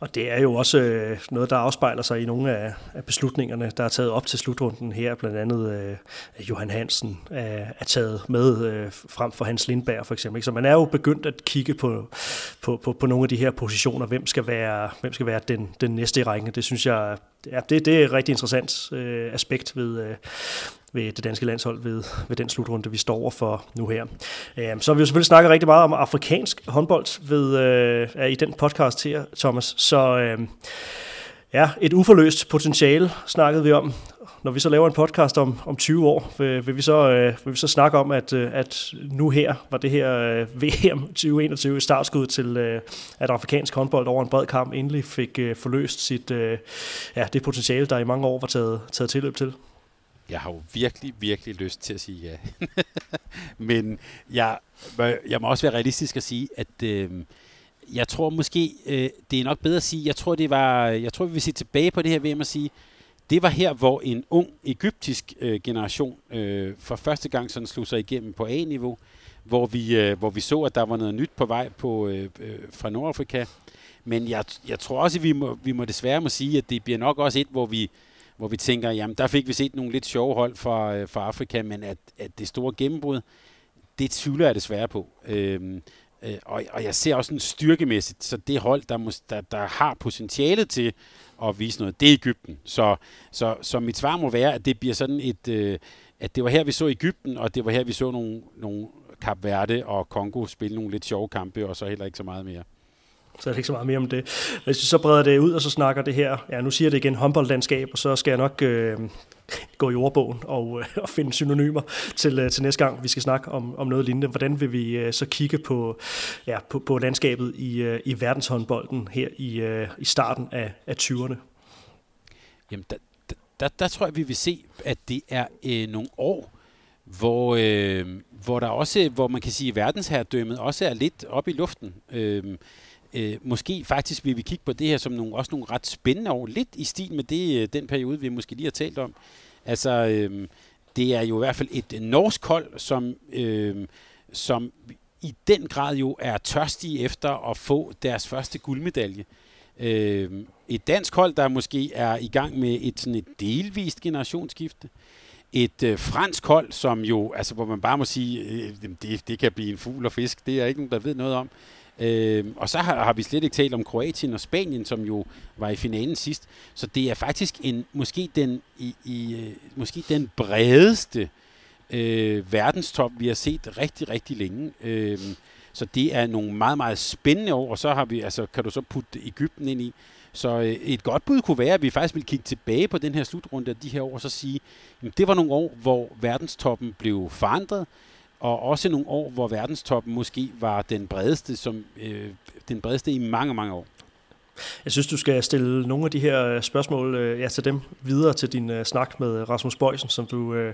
Og det er jo også øh, noget, der afspejler sig i nogle af, af beslutningerne, der er taget op til slutrunden her. Blandt andet øh, Johan Hansen er, er taget med øh, frem for Hans Lindberg for eksempel. Ikke? Så man er jo begyndt at kigge på, på, på, på nogle af de her positioner. Hvem skal være, hvem skal være den, den næste i rækken? Det synes jeg ja, det, det er et rigtig interessant øh, aspekt ved, øh, ved det danske landshold ved, ved den slutrunde, vi står over for nu her. Øh, så har vi jo selvfølgelig snakket rigtig meget om afrikansk håndbold ved, øh, i den podcast her, Thomas. Så øh, ja, et uforløst potentiale snakkede vi om. Når vi så laver en podcast om, om 20 år, vil, vil, vi så, øh, vil vi så snakke om, at, øh, at nu her var det her øh, VM 2021 startskud til, øh, at afrikansk håndbold over en bred kamp endelig fik øh, forløst sit, øh, ja, det potentiale, der i mange år var taget, taget tilløb til. Jeg har jo virkelig, virkelig lyst til at sige ja. Men jeg, jeg må også være realistisk at sige, at øh, jeg tror måske, øh, det er nok bedre at sige, jeg tror, det var, jeg tror, vi vil se tilbage på det her VM og sige, det var her, hvor en ung egyptisk øh, generation øh, for første gang sådan slog sig igennem på A-niveau, hvor vi, øh, hvor vi så, at der var noget nyt på vej på, øh, øh, fra Nordafrika. Men jeg, jeg tror også, at vi må, vi må desværre må sige, at det bliver nok også et, hvor vi, hvor vi tænker, jamen der fik vi set nogle lidt sjove hold fra, øh, fra Afrika, men at, at det store gennembrud, det tvivler jeg desværre på. Øhm, øh, og, og jeg ser også en styrkemæssigt, så det hold, der, må, der, der har potentialet til at vise noget, det er Ægypten. Så, så, så mit svar må være, at det bliver sådan et, øh, at det var her, vi så Ægypten, og det var her, vi så nogle, nogle Kap Verde og Kongo spille nogle lidt sjove kampe, og så heller ikke så meget mere så er det ikke så meget mere om det. Hvis vi så breder det ud, og så snakker det her, ja nu siger det igen, håndboldlandskab, og så skal jeg nok øh, gå i ordbogen og, øh, og finde synonymer til, øh, til næste gang, vi skal snakke om, om noget lignende. Hvordan vil vi øh, så kigge på, ja, på, på landskabet i, øh, i verdenshåndbolden her i, øh, i starten af, af 20'erne? Jamen, der, der, der tror jeg, vi vil se, at det er øh, nogle år, hvor, øh, hvor der også, hvor man kan sige, at verdensherredømmet også er lidt oppe i luften. Øh, øh, måske faktisk vil vi kigge på det her som nogle, også nogle ret spændende år, lidt i stil med det, øh, den periode, vi måske lige har talt om. Altså, øh, det er jo i hvert fald et norsk hold, som, øh, som i den grad jo er tørstige efter at få deres første guldmedalje. Øh, et dansk hold, der måske er i gang med et, sådan et delvist generationsskifte. Et øh, fransk hold, som jo, altså hvor man bare må sige, øh, det, det kan blive en fugl og fisk, det er ikke nogen, der ved noget om. Øh, Øh, og så har, har vi slet ikke talt om Kroatien og Spanien, som jo var i finalen sidst. Så det er faktisk en måske den, i, i, øh, måske den bredeste øh, verdenstop, vi har set rigtig, rigtig længe. Øh, så det er nogle meget, meget spændende år, og så har vi, altså, kan du så putte Ægypten ind i. Så øh, et godt bud kunne være, at vi faktisk vil kigge tilbage på den her slutrunde af de her år, og så sige, jamen, det var nogle år, hvor verdenstoppen blev forandret, og også nogle år, hvor verdenstoppen måske var den bredeste, som, øh, den bredeste i mange, mange år. Jeg synes, du skal stille nogle af de her øh, spørgsmål øh, ja, til dem videre til din uh, snak med Rasmus Bøjsen, som du uh,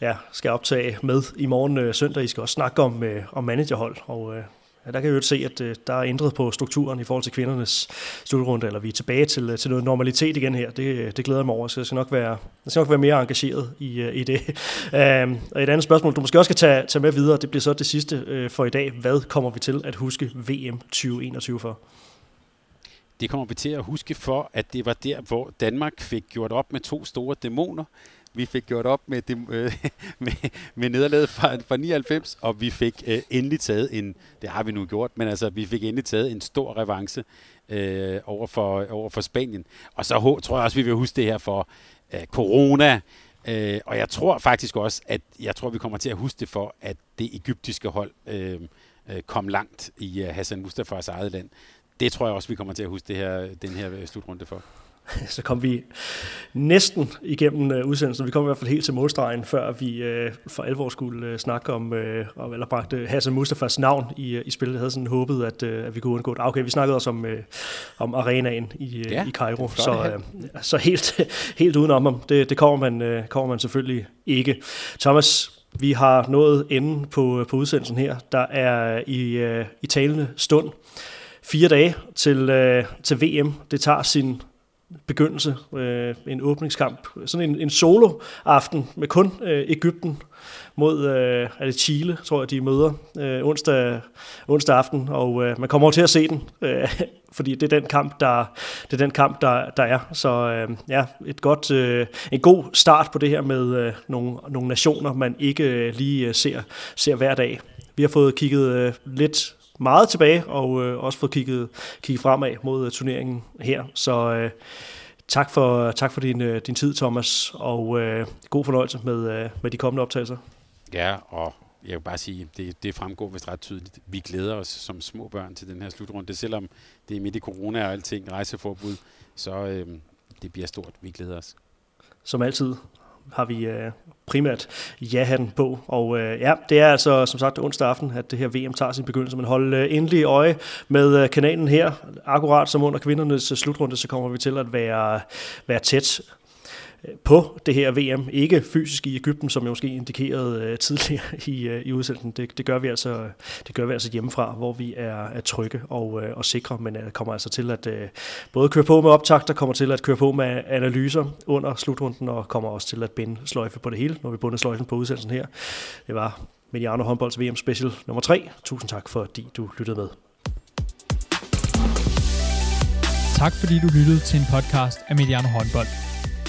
ja, skal optage med i morgen uh, søndag. I skal også snakke om, uh, om managerhold, og uh, Ja, der kan jeg jo se, at øh, der er ændret på strukturen i forhold til kvindernes slutrunde, eller vi er tilbage til, øh, til noget normalitet igen her. Det, øh, det glæder jeg mig over, så jeg skal nok være, jeg skal nok være mere engageret i, øh, i det. Um, og et andet spørgsmål, du måske også skal tage, tage med videre, det bliver så det sidste øh, for i dag. Hvad kommer vi til at huske VM 2021 for? Det kommer vi til at huske for, at det var der, hvor Danmark fik gjort op med to store dæmoner, vi fik gjort op med, det, øh, med, med nederlaget fra, fra 99, og vi fik øh, endelig taget en, det har vi nu gjort, men altså, vi fik endelig taget en stor revanche øh, over, for, over for Spanien. Og så tror jeg også, vi vil huske det her for øh, corona, øh, og jeg tror faktisk også, at jeg tror, vi kommer til at huske det for, at det egyptiske hold øh, øh kom langt i øh, Hassan Mustafas eget land. Det tror jeg også, vi kommer til at huske det her, den her øh, slutrunde for. så kom vi næsten igennem uh, udsendelsen. Vi kom i hvert fald helt til målstregen, før vi uh, for alvor skulle uh, snakke om, uh, eller bragte Hassan Mustafas navn i, i spillet. Jeg havde sådan håbet, at, at vi kunne undgå det. Okay, vi snakkede også om, om arenaen i, ja, i Cairo, så, så helt, helt udenom ham. Det, det kommer, man, kommer man selvfølgelig ikke. Thomas, vi har nået enden på, på udsendelsen her. Der er i, i talende stund fire dage til, til VM. Det tager sin begyndelse, øh, en åbningskamp, sådan en, en solo-aften med kun øh, Ægypten mod, øh, er det Chile, tror jeg, de møder øh, onsdag, onsdag aften, og øh, man kommer over til at se den, øh, fordi det er den kamp, der, det er, den kamp, der, der er. Så øh, ja, et godt, øh, en god start på det her med øh, nogle, nogle nationer, man ikke øh, lige øh, ser, ser hver dag. Vi har fået kigget øh, lidt meget tilbage, og øh, også fået kigget, kigget fremad mod uh, turneringen her. Så øh, tak for, tak for din, øh, din tid, Thomas, og øh, god fornøjelse med, øh, med de kommende optagelser. Ja, og jeg vil bare sige, det, det fremgår vist ret tydeligt. Vi glæder os som små børn til den her slutrunde. Selvom det er midt i corona og alting, rejseforbud, så øh, det bliver stort. Vi glæder os. Som altid har vi øh, primært ja-hatten på. Og øh, ja, det er altså som sagt onsdag aften, at det her VM tager sin begyndelse. Men hold øh, endelig øje med øh, kanalen her. Akkurat som under kvindernes øh, slutrunde, så kommer vi til at være, være tæt på det her VM. Ikke fysisk i Ægypten, som jeg måske indikerede øh, tidligere i, øh, i udsendelsen. Det, det, gør vi altså, det gør vi altså hjemmefra, hvor vi er, er trygge og, øh, og sikre, men kommer altså til at både køre på med optagter, kommer til at køre på med analyser under slutrunden, og kommer også til at binde sløjfe på det hele, når vi bunder sløjfen på udsendelsen her. Det var Mediano Håndbolds VM Special nummer 3. Tusind tak, fordi du lyttede med. Tak fordi du lyttede til en podcast af Mediano Håndbold.